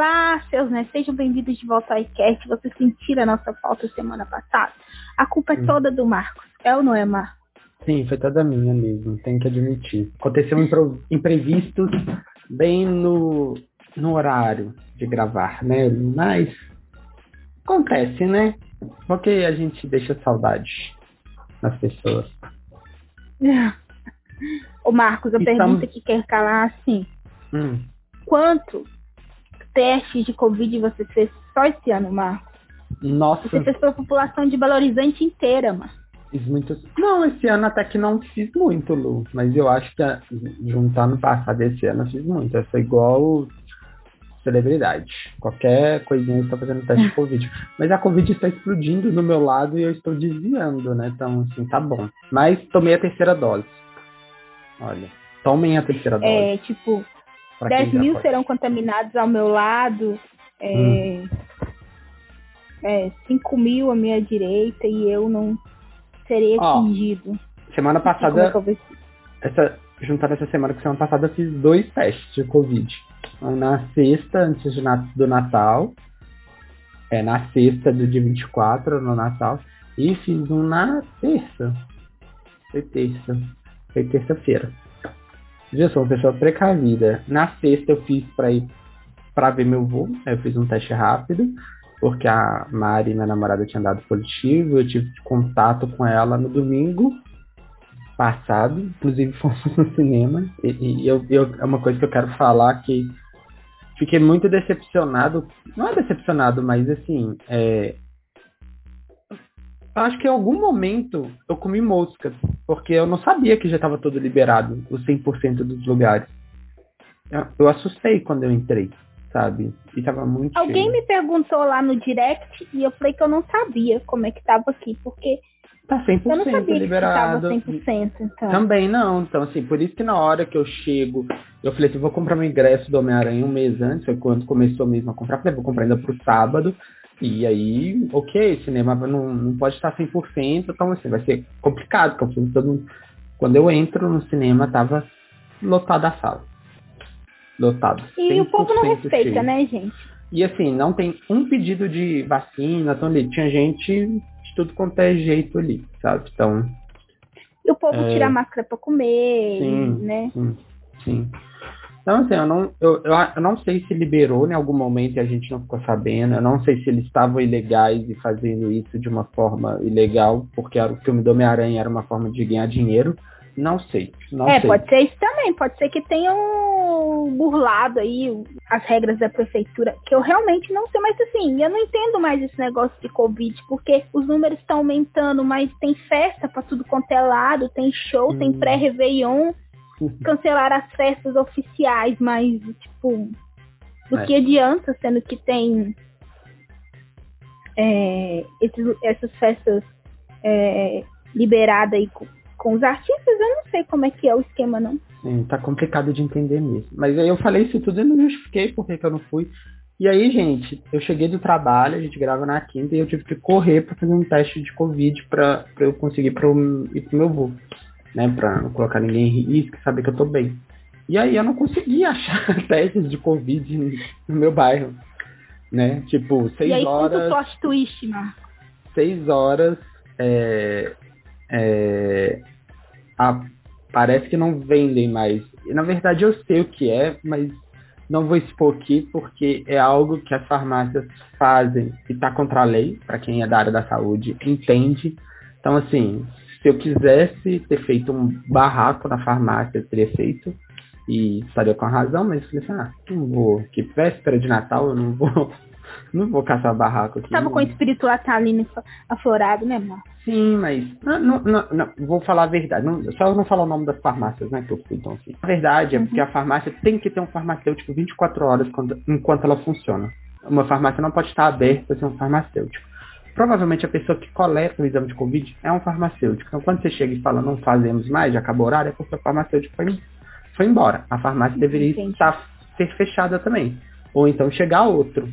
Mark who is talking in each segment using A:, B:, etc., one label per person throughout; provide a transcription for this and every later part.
A: Olá, seus né? Sejam bem-vindos de volta ao iCast. Vocês sentiram a nossa falta semana passada? A culpa é toda do Marcos. É ou não é, Marcos?
B: Sim, foi toda minha mesmo, tenho que admitir. Aconteceu imprevistos bem no, no horário de gravar, né? Mas acontece, né? Porque a gente deixa saudade nas pessoas.
A: O Marcos, a Estamos... pergunta que quer calar assim. Hum. Quanto testes de Covid você fez só esse ano, Marcos?
B: Nossa.
A: Você fez para a população de Belo Horizonte inteira, mano.
B: Fiz muito. Não, esse ano até que não fiz muito, Lu. Mas eu acho que juntar no passado esse ano eu fiz muito. Eu sou igual celebridade. Qualquer coisinha eu estou fazendo teste de Covid. Mas a Covid está explodindo do meu lado e eu estou desviando, né? Então, assim, tá bom. Mas tomei a terceira dose. Olha, tomem a terceira dose.
A: É, tipo, 10 mil pode. serão contaminados ao meu lado. É, hum. é, 5 mil à minha direita e eu não serei atingido.
B: Semana passada, essa, juntando essa semana com semana passada, eu fiz dois testes de Covid. Na sexta, antes de, do Natal, é, na sexta do dia 24, no Natal, e fiz um na terça. Foi terça. Foi terça-feira. Eu sou uma pessoa precavida. Na sexta eu fiz para ir para ver meu voo. Eu fiz um teste rápido porque a Mari, minha namorada, tinha dado positivo. Eu tive contato com ela no domingo passado, inclusive fomos no cinema. E, e eu, eu, é uma coisa que eu quero falar que fiquei muito decepcionado. Não é decepcionado, mas assim, é, acho que em algum momento eu comi moscas, porque eu não sabia que já estava todo liberado, os 100% dos lugares. Eu, eu assustei quando eu entrei sabe? E tava muito
A: Alguém
B: cheio.
A: me perguntou lá no direct e eu falei que eu não sabia como é que tava aqui, porque
B: tá 100% eu
A: não sabia
B: liberado.
A: Que tava 100%, então.
B: Também não, então assim, por isso que na hora que eu chego, eu falei assim, vou comprar meu ingresso do Homem-Aranha um mês antes, foi quando começou mesmo a comprar, falei, vou comprar ainda pro sábado, e aí, ok, cinema não, não pode estar 100%, então assim, vai ser complicado, porque o filme todo quando eu entro no cinema, tava lotada a sala lotado.
A: E o povo não respeita, cheio. né, gente?
B: E assim, não tem um pedido de vacina, então ali tinha gente de tudo quanto é jeito ali, sabe? Então.
A: E o povo é... tira a máscara pra comer, sim, né?
B: Sim, sim. Então, assim, eu não, eu, eu, eu, não sei se liberou em algum momento e a gente não ficou sabendo. Eu não sei se eles estavam ilegais e fazendo isso de uma forma ilegal, porque era, o filme do Homem-Aranha era uma forma de ganhar dinheiro. Não sei. Não
A: é,
B: sei.
A: pode ser isso também. Pode ser que tenham burlado aí as regras da prefeitura, que eu realmente não sei. Mas assim, eu não entendo mais esse negócio de Covid, porque os números estão aumentando, mas tem festa para tudo quanto é lado, tem show, hum. tem pré-Réveillon. Cancelar as festas oficiais, mas, tipo, do é. que adianta, sendo que tem é, esses, essas festas é, liberadas aí com os artistas, eu não sei como é que é o esquema, não.
B: Sim, tá complicado de entender mesmo. Mas aí eu falei isso tudo e não justifiquei por que eu não fui. E aí, gente, eu cheguei do trabalho, a gente grava na quinta e eu tive que correr para fazer um teste de Covid para eu conseguir pra eu ir pro meu voo. Né, pra não colocar ninguém em risco e saber que eu tô bem. E aí eu não consegui achar testes de Covid no meu bairro. Né? Tipo, seis
A: e aí,
B: horas.
A: plot twist, Marco?
B: Seis horas. É, é, a, parece que não vendem mais. Na verdade, eu sei o que é, mas não vou expor aqui porque é algo que as farmácias fazem e está contra a lei, para quem é da área da saúde entende. Então, assim, se eu quisesse ter feito um barraco na farmácia, eu teria feito e estaria com a razão, mas eu falei assim, ah, não vou, que véspera de Natal eu não vou não vou caçar barraco aqui.
A: Tava com o espírito natalino aflorado, né, mano?
B: Sim, mas. Não, não, não, não, vou falar a verdade. Não, só não falar o nome das farmácias, né? Que eu fui, então, assim. A verdade é uhum. porque a farmácia tem que ter um farmacêutico 24 horas quando, enquanto ela funciona. Uma farmácia não pode estar aberta sem um farmacêutico. Provavelmente a pessoa que coleta o exame de Covid é um farmacêutico. Então, quando você chega e fala não fazemos mais, já acabou o horário, é porque o farmacêutico foi, foi embora. A farmácia deveria estar, ser fechada também. Ou então chegar outro.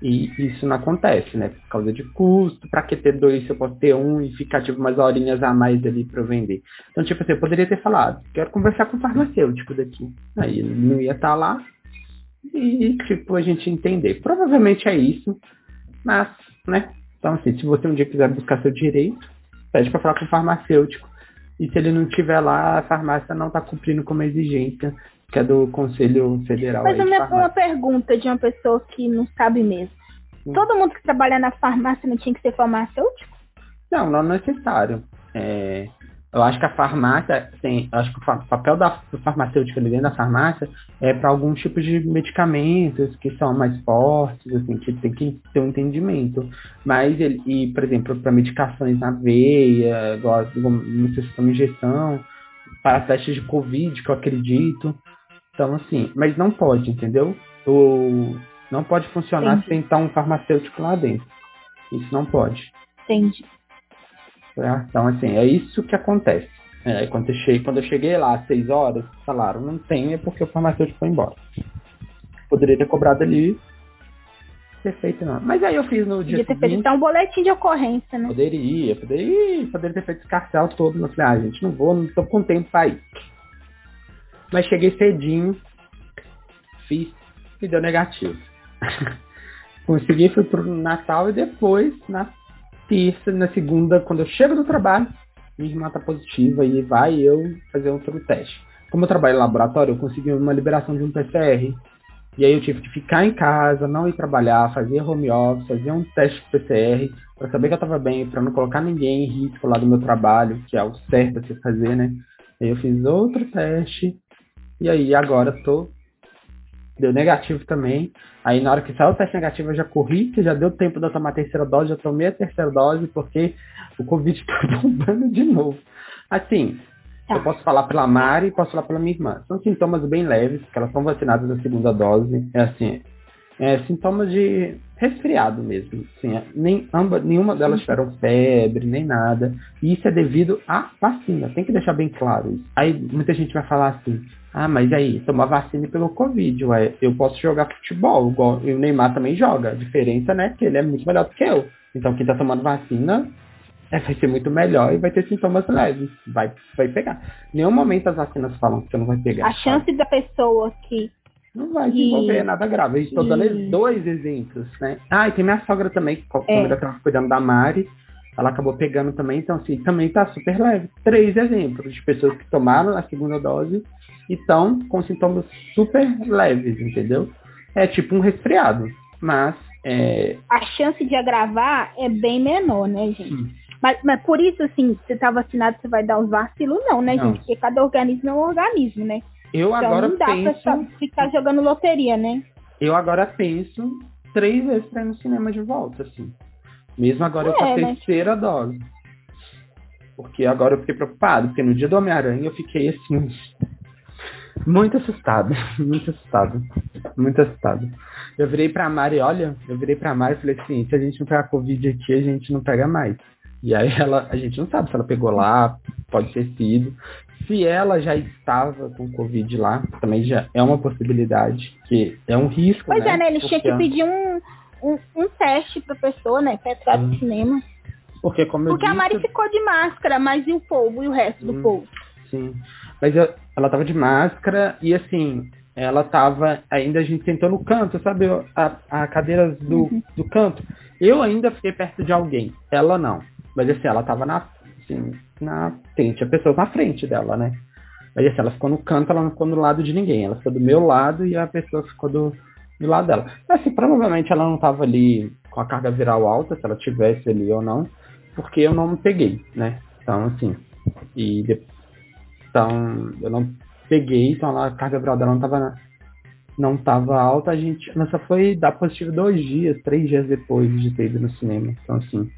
B: E isso não acontece, né? Por causa de custo, para que ter dois se eu posso ter um e ficar tipo umas horinhas a mais ali para eu vender. Então, tipo assim, eu poderia ter falado, quero conversar com o farmacêutico daqui. Aí ele não ia estar tá lá, e, tipo, a gente entender. Provavelmente é isso, mas, né? Então, assim, se você um dia quiser buscar seu direito, pede para falar com o farmacêutico. E se ele não estiver lá, a farmácia não está cumprindo com uma exigência que é do Conselho Federal.
A: Mas uma, uma pergunta de uma pessoa que não sabe mesmo. Hum. Todo mundo que trabalha na farmácia não tinha que ser farmacêutico?
B: Não, não é necessário. É, eu acho que a farmácia tem, acho que o papel da farmacêutica dentro da farmácia é para alguns tipos de medicamentos que são mais fortes, assim, que tem que ter um entendimento. Mas ele, e, por exemplo, para medicações na veia, igual, não sei se toma injeção, para testes de Covid, que eu acredito. Então, assim, mas não pode, entendeu? O, não pode funcionar Entendi. sem estar um farmacêutico lá dentro. Isso não pode.
A: Entendi.
B: Tá? Então, assim, é isso que acontece. É, quando, eu cheguei, quando eu cheguei lá às seis horas, falaram, não tem, é porque o farmacêutico foi embora. Poderia ter cobrado ali, ter feito não. Mas aí eu fiz no dia Podia ter
A: feito um boletim de ocorrência, né?
B: Poderia, poderia, poderia ter feito esse cartel todo. Mas falei, ah, gente, não vou, não tô com tempo pra ir. Mas cheguei cedinho, fiz e deu negativo. Consegui, fui pro Natal e depois, na terça, na segunda, quando eu chego do trabalho, minha irmã tá positiva e vai eu fazer outro teste. Como eu trabalho em laboratório, eu consegui uma liberação de um PCR. E aí eu tive que ficar em casa, não ir trabalhar, fazer home office, fazer um teste PCR para saber que eu estava bem, para não colocar ninguém em risco lá do meu trabalho, que é o certo a se fazer, né? Aí eu fiz outro teste e aí agora tô deu negativo também. Aí na hora que saiu o teste negativo eu já corri, que já deu tempo de eu tomar a terceira dose, já tomei a terceira dose, porque o Covid tá bombando de novo. Assim, tá. eu posso falar pela Mari e posso falar pela minha irmã. São sintomas bem leves, que elas são vacinadas na segunda dose. É assim, é, sintomas de resfriado mesmo. Assim, é, nem, amba, nenhuma delas tiveram febre, nem nada. E isso é devido à vacina. Tem que deixar bem claro isso. Aí muita gente vai falar assim, ah, mas aí, tomar vacina pelo Covid, ué, eu posso jogar futebol, igual e o Neymar também joga. A diferença, né, que ele é muito melhor do que eu. Então quem tá tomando vacina é, vai ser muito melhor e vai ter sintomas leves. Vai, vai pegar. Em nenhum momento as vacinas falam que você não vai pegar.
A: A chance da pessoa que.
B: Não vai desenvolver nada grave. Estou dando dois exemplos, né? Ah, e tem minha sogra também, que é. estava cuidando da Mari, ela acabou pegando também, então assim, também tá super leve. Três exemplos de pessoas que tomaram a segunda dose e estão com sintomas super leves, entendeu? É tipo um resfriado, mas é...
A: A chance de agravar é bem menor, né, gente? Mas, mas por isso, assim, você tá vacinado, você vai dar os vacilos, não, né, não. gente? Porque cada organismo é um organismo, né?
B: Eu então, agora não dá penso... pra
A: ficar jogando loteria, né?
B: Eu agora penso três vezes pra ir no cinema de volta, assim. Mesmo agora é, eu com a né? terceira dose. Porque agora eu fiquei preocupado, porque no dia do Homem-Aranha eu fiquei assim, muito assustado, muito assustado, muito assustado. Eu virei pra Mari, olha, eu virei pra Mari e falei assim, se a gente não pegar Covid aqui, a gente não pega mais. E aí ela, a gente não sabe se ela pegou lá, pode ter sido. Se ela já estava com Covid lá, também já é uma possibilidade, que é um risco.
A: Pois
B: né?
A: é, né? Eles tinham que pedir um, um, um teste pra pessoa, né? Pra entrar no cinema.
B: Porque como
A: Porque
B: disse...
A: a Mari ficou de máscara, mas e o povo, e o resto hum, do povo?
B: Sim. Mas eu, ela tava de máscara e assim, ela tava. Ainda a gente sentou no canto, sabe? A, a cadeira do, uhum. do canto. Eu ainda fiquei perto de alguém. Ela não. Mas assim, ela tava na. Assim, na frente, a pessoa na frente dela, né? Mas assim, ela ficou no canto, ela não ficou do lado de ninguém. Ela ficou do meu lado e a pessoa ficou do, do lado dela. Assim, provavelmente ela não tava ali com a carga viral alta, se ela tivesse ali ou não, porque eu não me peguei, né? Então, assim. E depois então, eu não peguei, então a carga viral dela não tava, não tava alta. A gente, ela só foi dar positivo dois dias, três dias depois de ter ido no cinema. Então, assim.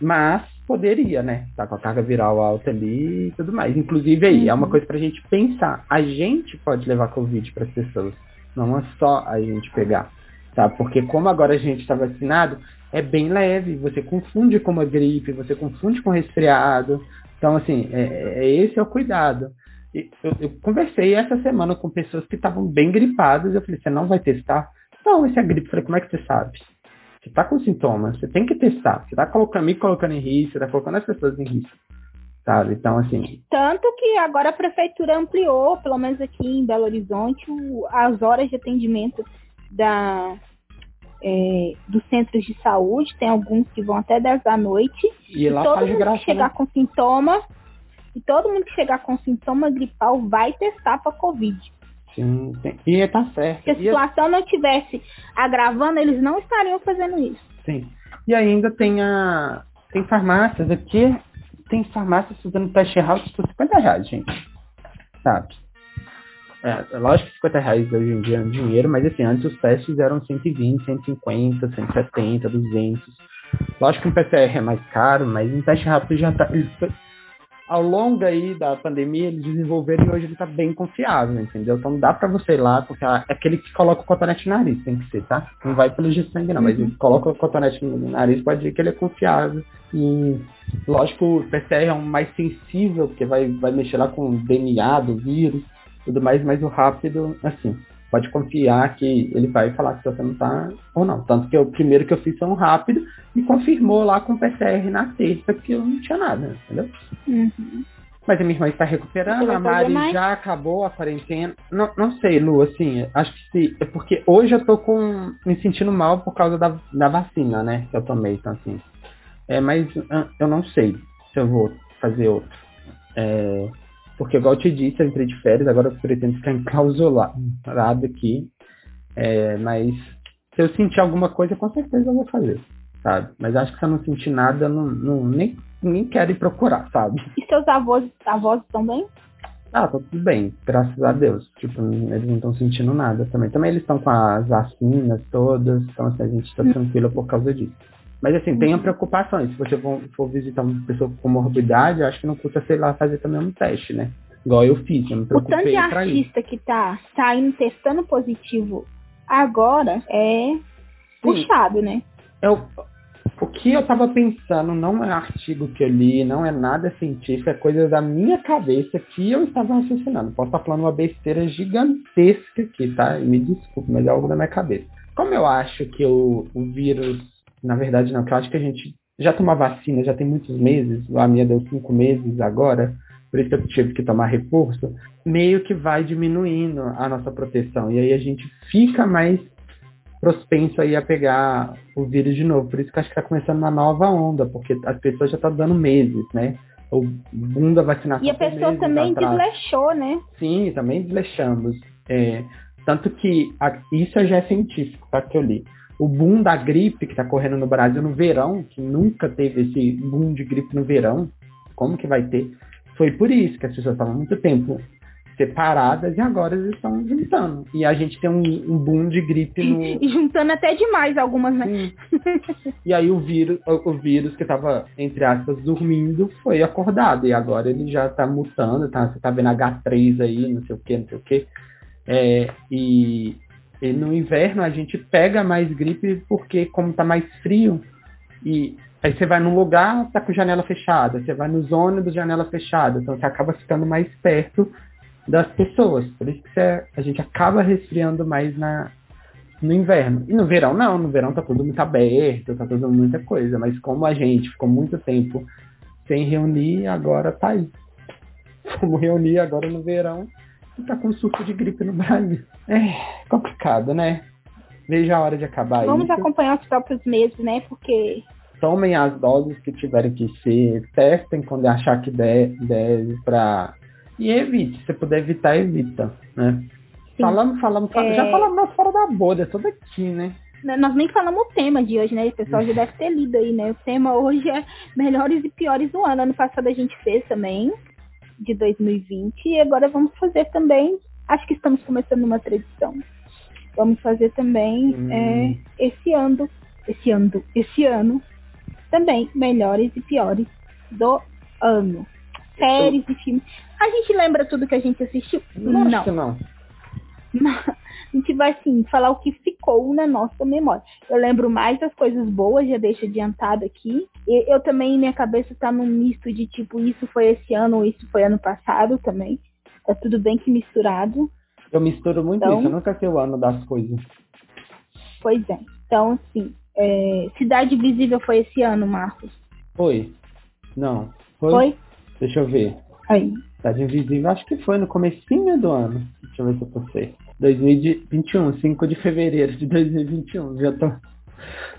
B: Mas poderia, né? Tá com a carga viral alta ali e tudo mais. Inclusive aí, uhum. é uma uhum. coisa pra gente pensar. A gente pode levar Covid para as pessoas. Não é só a gente pegar. Tá? Porque como agora a gente está vacinado, é bem leve. Você confunde com uma gripe, você confunde com resfriado, então, assim, é, é, esse é o cuidado. Eu, eu, conversei essa semana com pessoas que estavam bem gripadas. Eu falei, você não vai testar? Não, esse é gripe. Eu falei, como é que você sabe? Você está com sintomas, você tem que testar. Você está colocando, me colocando em risco, você está colocando as pessoas em risco. sabe? Então, assim.
A: Tanto que agora a prefeitura ampliou, pelo menos aqui em Belo Horizonte, as horas de atendimento da, é, dos centros de saúde. Tem alguns que vão até 10 da noite.
B: E, e lá
A: todo
B: mundo
A: graça, que chegar
B: né?
A: com sintoma. E todo mundo que chegar com sintoma gripal vai testar para Covid.
B: Sim, e tá certo.
A: Se a situação e... não tivesse agravando, eles não estariam fazendo isso.
B: Sim. E ainda tem a. Tem farmácias aqui tem farmácias fazendo teste rápido por 50 reais, gente. Sabe? É, é, lógico que 50 reais hoje em dia é um dinheiro, mas assim, antes os testes eram 120, 150, 170, 200. Lógico que um PCR é mais caro, mas um teste rápido já tá ao longo aí da pandemia, eles desenvolveram e hoje ele está bem confiável, entendeu? Então dá para você ir lá, porque é aquele que coloca o cotonete no nariz, tem que ser, tá? Não vai pelo de sangue não, uhum. mas ele coloca o cotonete no nariz, pode dizer que ele é confiável. E lógico, o PCR é um mais sensível, porque vai, vai mexer lá com o DNA do vírus, tudo mais, mas o rápido, assim, pode confiar que ele vai falar se você não tá ou não. Tanto que o primeiro que eu fiz foi um rápido e confirmou lá com o PCR na terça que eu não tinha nada, entendeu?
A: Uhum.
B: Mas a minha irmã está recuperando, a Mari já acabou a quarentena. Não, não sei, Lu, assim, acho que se. É porque hoje eu tô com. me sentindo mal por causa da, da vacina, né? Que eu tomei, então assim. É, mas eu não sei se eu vou fazer outro. É, porque, igual eu te disse, eu entrei de férias, agora eu pretendo ficar enclausurado aqui. É, mas se eu sentir alguma coisa, com certeza eu vou fazer, sabe? Mas acho que se eu não sentir nada, eu não, não, nem, nem quero ir procurar, sabe?
A: E seus avós, avós estão bem?
B: Ah, tá tudo bem, graças a Deus. Tipo, eles não estão sentindo nada também. Também eles estão com as vacinas todas, então assim, a gente tá tranquilo por causa disso. Mas assim, tenha uhum. preocupações. Se você for, for, visitar uma pessoa com morbidade, acho que não custa, sei lá, fazer também um teste, né? Igual eu fiz, eu me preocupei
A: O tanto de artista que tá saindo tá testando positivo agora é puxado, né?
B: Eu, o que eu tava pensando não é artigo que eu li, não é nada científico, é coisa da minha cabeça que eu estava raciocinando. Posso estar falando uma besteira gigantesca aqui, tá? Me desculpe, mas é algo da minha cabeça. Como eu acho que o, o vírus na verdade, não, que eu acho que a gente já toma vacina, já tem muitos meses, a minha deu cinco meses agora, por isso que eu tive que tomar reforço, meio que vai diminuindo a nossa proteção. E aí a gente fica mais propenso aí a pegar o vírus de novo. Por isso que eu acho que está começando uma nova onda, porque as pessoas já estão dando meses, né? O boom da vacinação.
A: E a pessoa também atrás. desleixou, né?
B: Sim, também desleixamos. É, tanto que a, isso já é científico, tá? Que eu li o boom da gripe que está correndo no Brasil no verão, que nunca teve esse boom de gripe no verão, como que vai ter? Foi por isso que as pessoas estavam muito tempo separadas e agora eles estão juntando. E a gente tem um, um boom de gripe no.
A: E juntando até demais algumas, né?
B: e aí o vírus, o, o vírus que estava, entre aspas, dormindo, foi acordado. E agora ele já está mutando, tá? Você tá vendo H3 aí, não sei o que, não sei o que. É, e e no inverno a gente pega mais gripe porque como tá mais frio e aí você vai num lugar, tá com janela fechada, você vai nos ônibus, janela fechada, então você acaba ficando mais perto das pessoas. Por isso que você, a gente acaba resfriando mais na, no inverno. E no verão não, no verão tá tudo muito aberto, tá tudo muita coisa, mas como a gente ficou muito tempo sem reunir, agora tá aí. Como reunir agora no verão, tá com surto de gripe no Brasil. É complicado, né? Veja a hora de acabar
A: Vamos
B: isso.
A: acompanhar os próprios meses, né? Porque.
B: Tomem as doses que tiverem que ser, testem quando achar que deve pra. E evite, se puder evitar, evita, né? Sim. Falamos, falamos, falamos é... já falamos fora da bolha, tudo aqui, né?
A: Nós nem falamos o tema de hoje, né? O pessoal já deve ter lido aí, né? O tema hoje é melhores e piores do ano. Ano passado a gente fez também de 2020 e agora vamos fazer também. Acho que estamos começando uma tradição. Vamos fazer também hum. é, esse ano, esse ano, esse ano também melhores e piores do ano. Séries e filmes. A gente lembra tudo que a gente assistiu?
B: Não. não.
A: a gente vai assim falar o que ficou na nossa memória. Eu lembro mais das coisas boas, já deixo adiantado aqui. E eu também, minha cabeça tá num misto de tipo, isso foi esse ano ou isso foi ano passado também. Tá tudo bem que misturado.
B: Eu misturo muito então, isso, eu nunca sei o ano das coisas.
A: Pois é. Então, assim, é... Cidade Visível foi esse ano, Marcos?
B: Foi. Não. Foi?
A: Foi?
B: Deixa eu ver.
A: Aí.
B: Cidade Invisível, acho que foi no comecinho do ano. Deixa eu ver se eu postei. 2021, 5 de fevereiro de 2021. Já tô.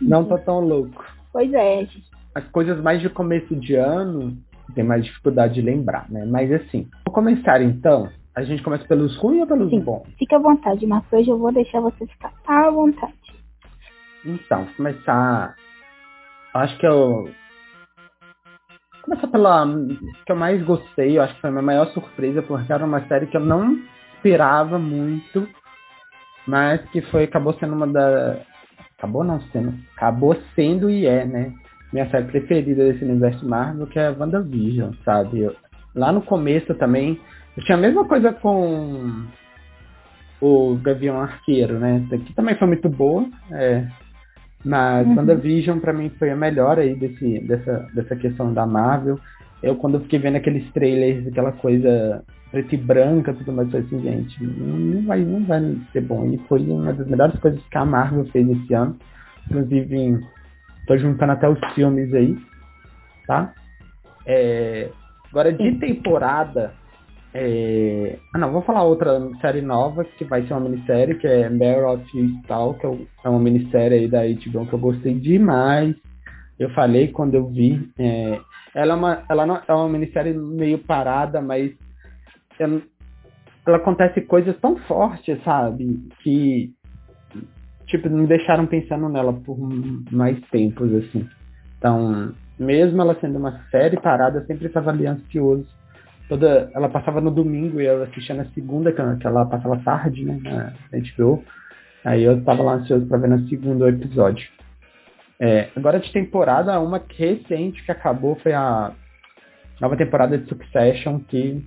B: Não tô tão louco.
A: Pois é.
B: As coisas mais de começo de ano tem mais dificuldade de lembrar, né? Mas assim, vou começar então. A gente começa pelos ruins ou pelos
A: Sim,
B: bons?
A: Fica à vontade, mas hoje eu vou deixar você ficar à vontade.
B: Então, vou começar. Acho que eu. Começar pela que eu mais gostei, eu acho que foi a minha maior surpresa, porque era uma série que eu não esperava muito, mas que foi, acabou sendo uma da. Acabou não sendo. Acabou sendo e é, né? Minha série preferida desse universo Marvel, que é WandaVision, sabe? Eu, lá no começo também. Eu tinha a mesma coisa com o Gavião Arqueiro, né? Que também foi muito boa. É, mas uhum. WandaVision pra mim foi a melhor aí desse, dessa, dessa questão da Marvel. Eu quando eu fiquei vendo aqueles trailers, aquela coisa preta e branca, tudo mais, eu assim, gente, não vai, não vai ser bom. E foi uma das melhores coisas que a Marvel fez esse ano. Inclusive, tô juntando até os filmes aí, tá? É, agora, de temporada, é... Ah, não, vou falar outra série nova, que vai ser uma minissérie, que é Mare of Stall, que é uma minissérie aí da HBO que eu gostei demais. Eu falei quando eu vi. É... Ela, é uma, ela não, é uma minissérie meio parada, mas ela, ela acontece coisas tão fortes, sabe? Que tipo, me deixaram pensando nela por mais tempos, assim. Então, mesmo ela sendo uma série parada, eu sempre estava ali ansioso toda. Ela passava no domingo e eu assistia na segunda, que ela passava tarde, né? Na HBO. Aí eu tava lá ansioso pra ver na segunda episódio. É, agora de temporada, uma recente que acabou foi a nova temporada de Succession, que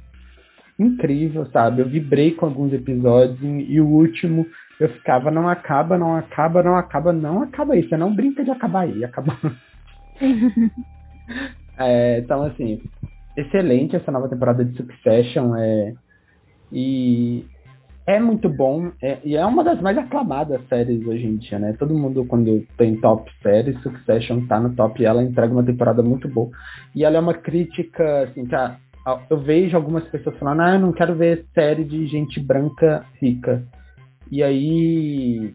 B: incrível, sabe? Eu vibrei com alguns episódios e, o último eu ficava, não acaba, não acaba, não acaba, não acaba aí. Você não brinca de acabar aí, acaba. é, então, assim, excelente essa nova temporada de Succession. É, e é muito bom. É, e é uma das mais aclamadas séries hoje em dia, né? Todo mundo, quando tem top séries, Succession tá no top e ela entrega uma temporada muito boa. E ela é uma crítica, assim, que a, a, eu vejo algumas pessoas falando, ah, eu não quero ver série de gente branca rica. E aí.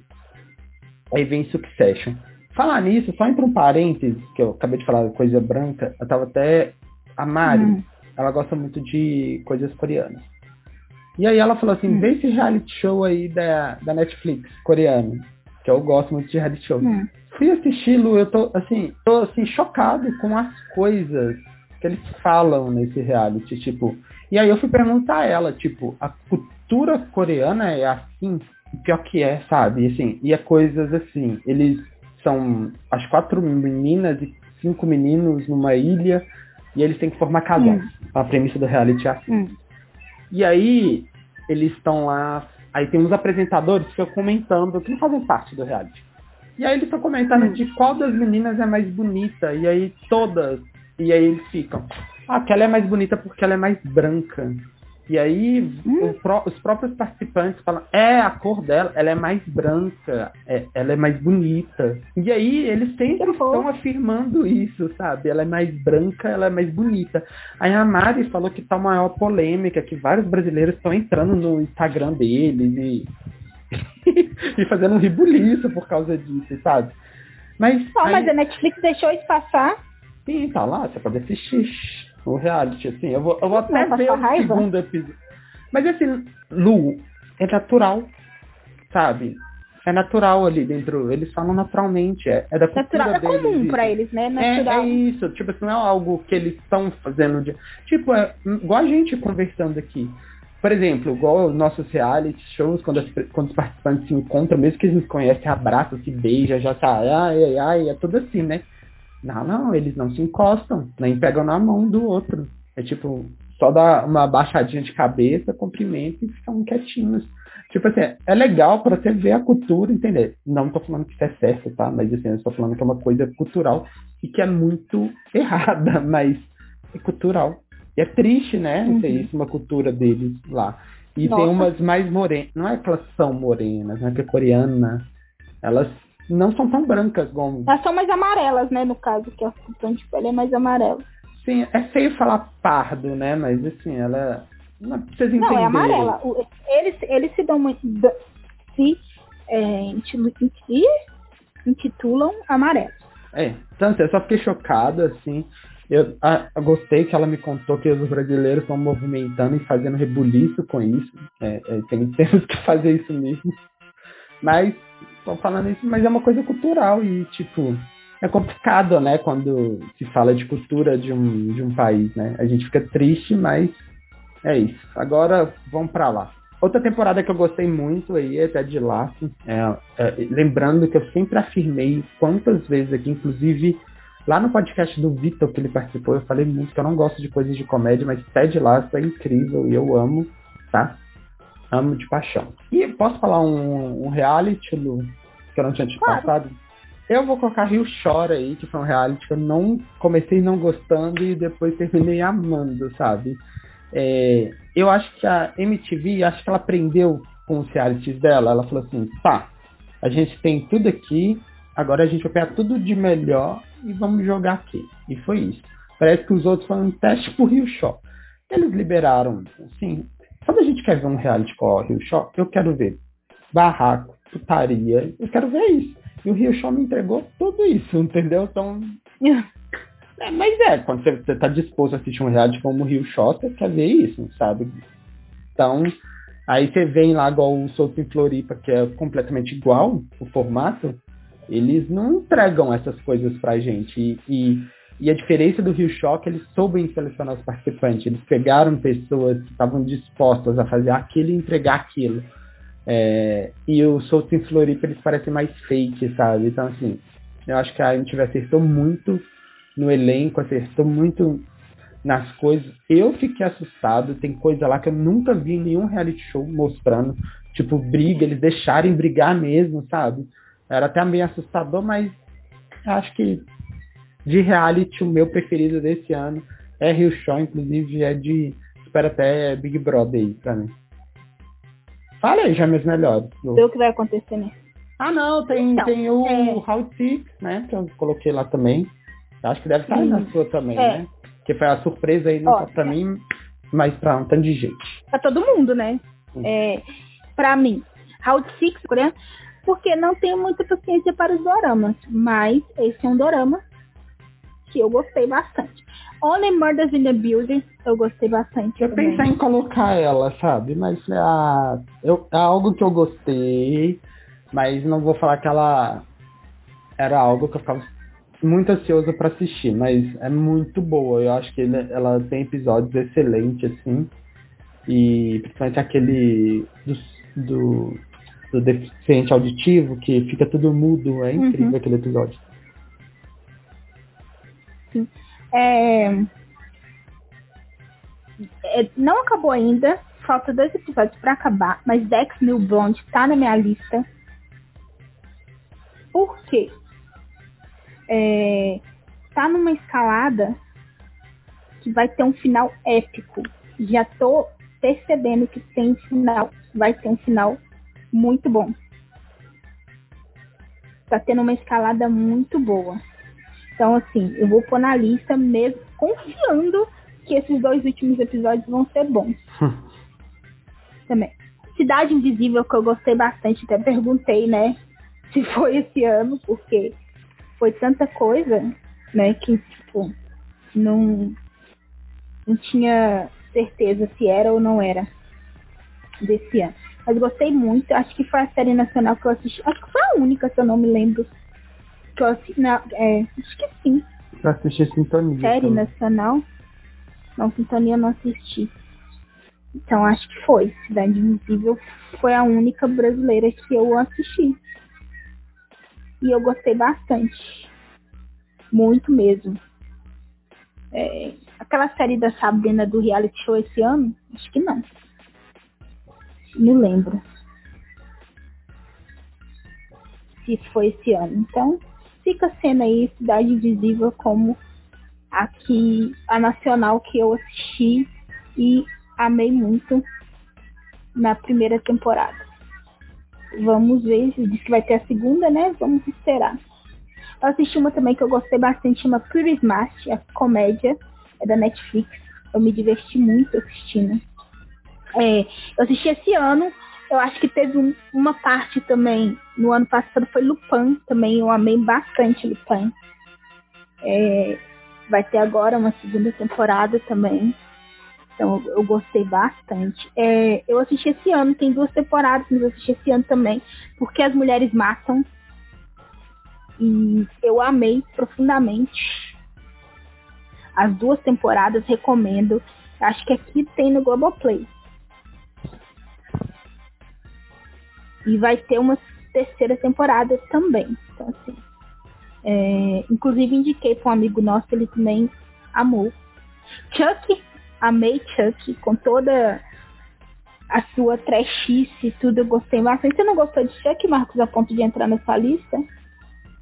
B: Aí vem Succession. Falar nisso, só entre um parênteses, que eu acabei de falar coisa branca, eu tava até a Mari, uhum. ela gosta muito de coisas coreanas. E aí ela falou assim, uhum. vê esse reality show aí da, da Netflix, coreano. Que eu gosto muito de reality show. Uhum. Fui assisti-lo, eu tô assim, tô assim, chocado com as coisas que eles falam nesse reality, tipo. E aí eu fui perguntar a ela, tipo, a cultura coreana é assim? Pior que é, sabe? E, assim, e é coisas assim, eles são as quatro meninas e cinco meninos numa ilha e eles têm que formar casais. Hum. A premissa do reality é assim. Hum. E aí, eles estão lá. Aí tem uns apresentadores que ficam comentando que não fazem parte do reality. E aí eles estão comentando hum. de qual das meninas é mais bonita. E aí todas. E aí eles ficam. Ah, aquela é mais bonita porque ela é mais branca. E aí hum. os próprios participantes falam, é, a cor dela, ela é mais branca, é, ela é mais bonita. E aí eles sempre estão afirmando isso, sabe? Ela é mais branca, ela é mais bonita. Aí a Mari falou que tá uma maior polêmica, que vários brasileiros estão entrando no Instagram deles e, e fazendo um ribuliço por causa disso, sabe? Mas,
A: Não, aí... mas a Netflix deixou isso passar.
B: Sim, tá lá, você pode assistir o reality, assim. Eu vou, eu vou até ver o raiva. segundo episódio. Mas assim, Lu, é natural, sabe? É natural ali dentro. Eles falam naturalmente. É, é da cultura natural,
A: deles. É comum pra eles, né? Natural.
B: É, é isso. Tipo assim, não é algo que eles estão fazendo. De... Tipo, é igual a gente conversando aqui. Por exemplo, igual os nossos reality shows, quando, as, quando os participantes se encontram, mesmo que eles nos conhecem, abraçam, se beijam, já tá, ai, ai, ai, é tudo assim, né? Não, não, eles não se encostam, nem pegam na mão do outro. É tipo, só dá uma baixadinha de cabeça, cumprimento e ficam quietinhos. Tipo assim, é legal para você ver a cultura, entender. Não tô falando que isso é certo, tá? Mas assim, eu estou falando que é uma coisa cultural e que é muito errada, mas é cultural. E é triste, né? Uhum. Isso, uma cultura deles lá. E Nossa. tem umas mais morenas. Não é que elas são morenas, não é que é coreana. Elas não são tão brancas como.
A: Elas são mais amarelas, né? No caso, que a função de pele é mais amarela.
B: Sim, é feio falar pardo, né? Mas assim, ela. Não, vocês entenderem.
A: Não, é amarela. Eles, eles se dão muito. Se é, intitulam amarelo.
B: É, assim, eu só fiquei chocado, assim. Eu, a, gostei que ela me contou que os brasileiros estão movimentando e fazendo rebuliço com isso. É, é, tem, temos que fazer isso mesmo. Mas, estou falando isso, mas é uma coisa cultural e, tipo, é complicado, né, quando se fala de cultura de um, de um país, né? A gente fica triste, mas é isso. Agora, vamos para lá. Outra temporada que eu gostei muito aí, até de laço, é, é, lembrando que eu sempre afirmei quantas vezes aqui, inclusive lá no podcast do Vitor que ele participou, eu falei muito que eu não gosto de coisas de comédia, mas Ted Laço é incrível e eu amo, tá? Amo de paixão. E posso falar um, um reality, que eu não tinha te claro. passado? Eu vou colocar Rio Chora aí, que foi um reality que eu não comecei não gostando e depois terminei amando, sabe? É, eu acho que a MTV, acho que ela aprendeu com os realities dela. Ela falou assim, tá, a gente tem tudo aqui, agora a gente vai pegar tudo de melhor e vamos jogar aqui. E foi isso. Parece que os outros foram um teste pro Rio Show. Eles liberaram, assim, quando a gente quer ver um reality com o Rio Show, eu quero ver barraco, putaria, eu quero ver isso. E o Rio Show me entregou tudo isso, entendeu? Então. é, mas é, quando você, você tá disposto a assistir um reality como o Rio Show, você quer ver isso, sabe? Então, aí você vem lá igual o Solto em Floripa, que é completamente igual o formato, eles não entregam essas coisas pra gente. E, e, e a diferença do Rio Shock, eles soubem selecionar os participantes. Eles pegaram pessoas que estavam dispostas a fazer aquilo e entregar aquilo. É, e o Solto em Floripa, eles parecem mais fake, sabe? Então, assim, eu acho que a gente acertou muito no elenco, acertou muito nas coisas. Eu fiquei assustado, tem coisa lá que eu nunca vi em nenhum reality show mostrando. Tipo, briga, eles deixarem brigar mesmo, sabe? Era até meio assustador, mas acho que de reality o meu preferido desse ano é Rio Show, inclusive é de. Espero até Big Brother aí pra mim. Fala aí, já meus melhores.
A: Vê o que vai acontecer, né?
B: Ah, não, tem, então, tem o é... Round Six, né? Que eu coloquei lá também. Acho que deve estar na sua também, é. né? Que foi a surpresa aí, não Ó, pra é. mim, mas pra um tanto de gente.
A: Pra todo mundo, né? É, pra mim, Round Six, coreano, porque não tenho muita paciência para os doramas, mas esse é um dorama eu gostei bastante. Only Murders in the Building, eu gostei bastante.
B: Eu também. pensei em colocar ela, sabe? Mas é, eu, é algo que eu gostei, mas não vou falar que ela era algo que eu ficava muito ansioso para assistir, mas é muito boa. Eu acho que ela tem episódios excelentes, assim. E principalmente aquele do, do, do deficiente auditivo, que fica tudo mudo. É incrível uhum. aquele episódio.
A: Sim. É... É, não acabou ainda. Falta dois episódios para acabar. Mas Dex New Blonde tá na minha lista. Por quê? É, tá numa escalada que vai ter um final épico. Já tô percebendo que tem final. Vai ter um final muito bom. Tá tendo uma escalada muito boa. Então, assim, eu vou pôr na lista mesmo, confiando que esses dois últimos episódios vão ser bons. Também. Cidade Invisível, que eu gostei bastante, até perguntei, né, se foi esse ano, porque foi tanta coisa, né, que, tipo, não, não tinha certeza se era ou não era desse ano. Mas gostei muito, acho que foi a série nacional que eu assisti, acho que foi a única, se eu não me lembro, que eu assisti, não, é, acho que sim.
B: Pra assistir Sintonia.
A: Série também. nacional? Não, Sintonia eu não assisti. Então acho que foi. Cidade Invisível foi a única brasileira que eu assisti. E eu gostei bastante. Muito mesmo. É, aquela série da Sabrina do reality show esse ano? Acho que não. Me lembro. Se foi esse ano. Então, fica sendo aí Cidade Invisível como aqui a nacional que eu assisti e amei muito na primeira temporada. Vamos ver, diz que vai ter a segunda, né? Vamos esperar. Eu assisti uma também que eu gostei bastante, chama Pretty Smash, a comédia. é da Netflix. Eu me diverti muito assistindo. É, eu assisti esse ano, eu acho que teve um, uma parte também, no ano passado foi Lupin também, eu amei bastante Lupin. É, vai ter agora uma segunda temporada também. Então eu gostei bastante. É, eu assisti esse ano, tem duas temporadas, mas eu assisti esse ano também, porque as mulheres matam. E eu amei profundamente. As duas temporadas, recomendo. Acho que aqui tem no Globoplay. E vai ter uma terceira temporada também. Então, assim. É, inclusive indiquei para um amigo nosso, ele também amou. Chuck, amei Chuck, com toda a sua trechice e tudo, eu gostei bastante. Você não gostou de Chuck, Marcos, a ponto de entrar nessa lista?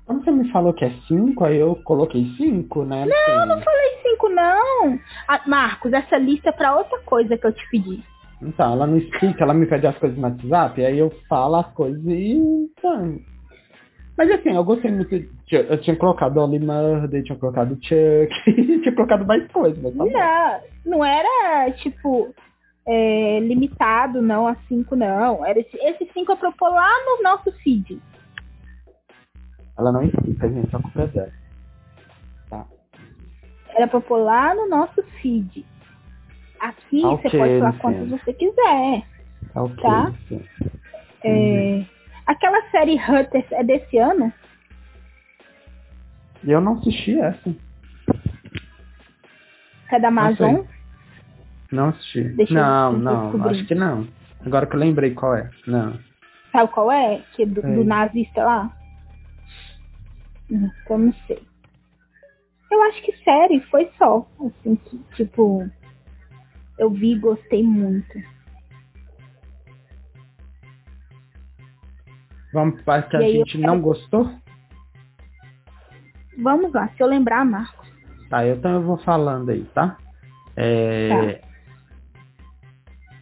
B: Quando você me falou que é 5, aí eu coloquei 5, né?
A: Não, não falei 5, não. Ah, Marcos, essa lista é pra outra coisa que eu te pedi.
B: Então, ela não explica, ela me pede as coisas no WhatsApp, aí eu falo as coisas e. Então... Mas assim, eu gostei muito. Eu tinha colocado Oli Murder, tinha colocado Chuck, tinha colocado mais coisas, mas tá
A: Não, não era tipo é, limitado, não, a 5, não. Era esse, esse 5 eu propor lá no nosso feed.
B: Ela não explica, gente, a culpa dela. Tá.
A: Era pra pôr lá no nosso feed. Aqui okay, você pode falar quanto você quiser.
B: Okay,
A: tá? É, uhum. Aquela série Hunters é desse ano?
B: Eu não assisti essa.
A: É da Amazon?
B: Não, assisti. Deixa não, eu, não, acho que não. Agora que eu lembrei qual é. Não.
A: Sabe qual é? Que é do, do nazista lá? Então não sei. Eu acho que série foi só. Assim, que, tipo, eu vi e gostei muito.
B: Vamos para que a gente não gostou?
A: Vamos lá, se eu lembrar, Marcos.
B: Tá, eu vou falando aí, tá? É... tá.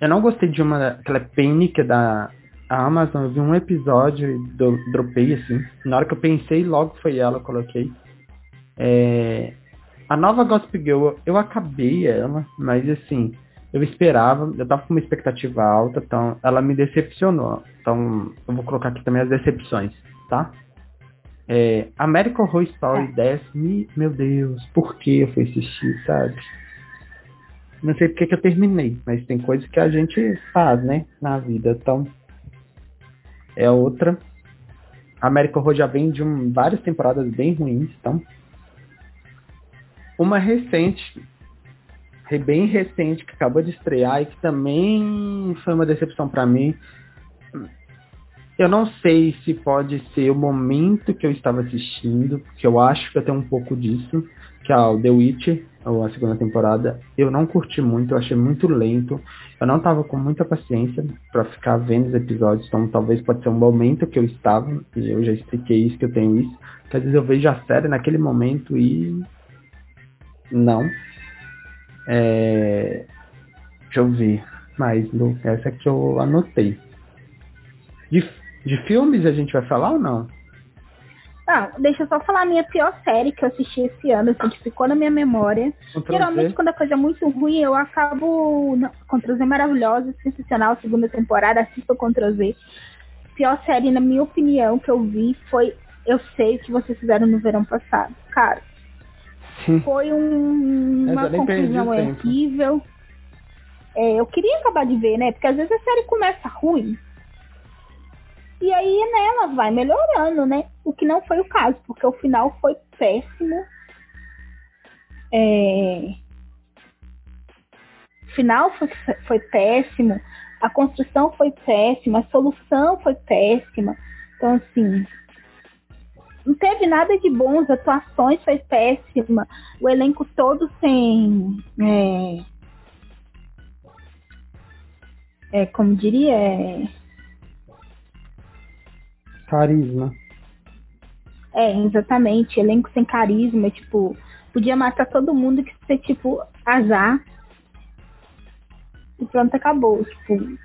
B: Eu não gostei de uma, aquela Penny, que da Amazon, eu vi um episódio e do, dropei, assim. Na hora que eu pensei, logo foi ela, eu coloquei. É... A nova Gossip Girl, eu acabei ela, mas assim, eu esperava, eu tava com uma expectativa alta, então ela me decepcionou. Então eu vou colocar aqui também as decepções, tá? É, American Horror Story 10, é. me, meu Deus, por que eu fui assistir, sabe? Não sei porque que eu terminei, mas tem coisas que a gente faz, né, na vida. Então, é outra. American Horror já vem de um, várias temporadas bem ruins, então. Uma recente, bem recente que acabou de estrear e que também foi uma decepção para mim. Eu não sei se pode ser o momento que eu estava assistindo, porque eu acho que eu tenho um pouco disso, que é o The Witcher, ou a segunda temporada. Eu não curti muito, eu achei muito lento. Eu não estava com muita paciência para ficar vendo os episódios, então talvez pode ser um momento que eu estava, e eu já expliquei isso, que eu tenho isso, que às vezes eu vejo a série naquele momento e não. É... Deixa eu ver. Mais, essa que eu anotei. De, de filmes a gente vai falar ou não?
A: Não, deixa eu só falar a minha pior série que eu assisti esse ano, assim, que ficou na minha memória. Contra Geralmente, quando a coisa é muito ruim, eu acabo. Contra Z maravilhosa, sensacional, segunda temporada, assisto Contra Z. Pior série, na minha opinião, que eu vi foi Eu Sei o que vocês fizeram no verão passado. Cara, foi um, uma conclusão horrível. É, eu queria acabar de ver, né? Porque às vezes a série começa ruim. E aí, né, ela vai melhorando, né? O que não foi o caso, porque o final foi péssimo. É... O final foi, foi péssimo. A construção foi péssima. A solução foi péssima. Então, assim, não teve nada de bom, as atuações foi péssima, o elenco todo sem. É, é como diria? É,
B: carisma.
A: É, exatamente, elenco sem carisma, tipo, podia matar todo mundo que ser tipo azar. E pronto, acabou. Tipo,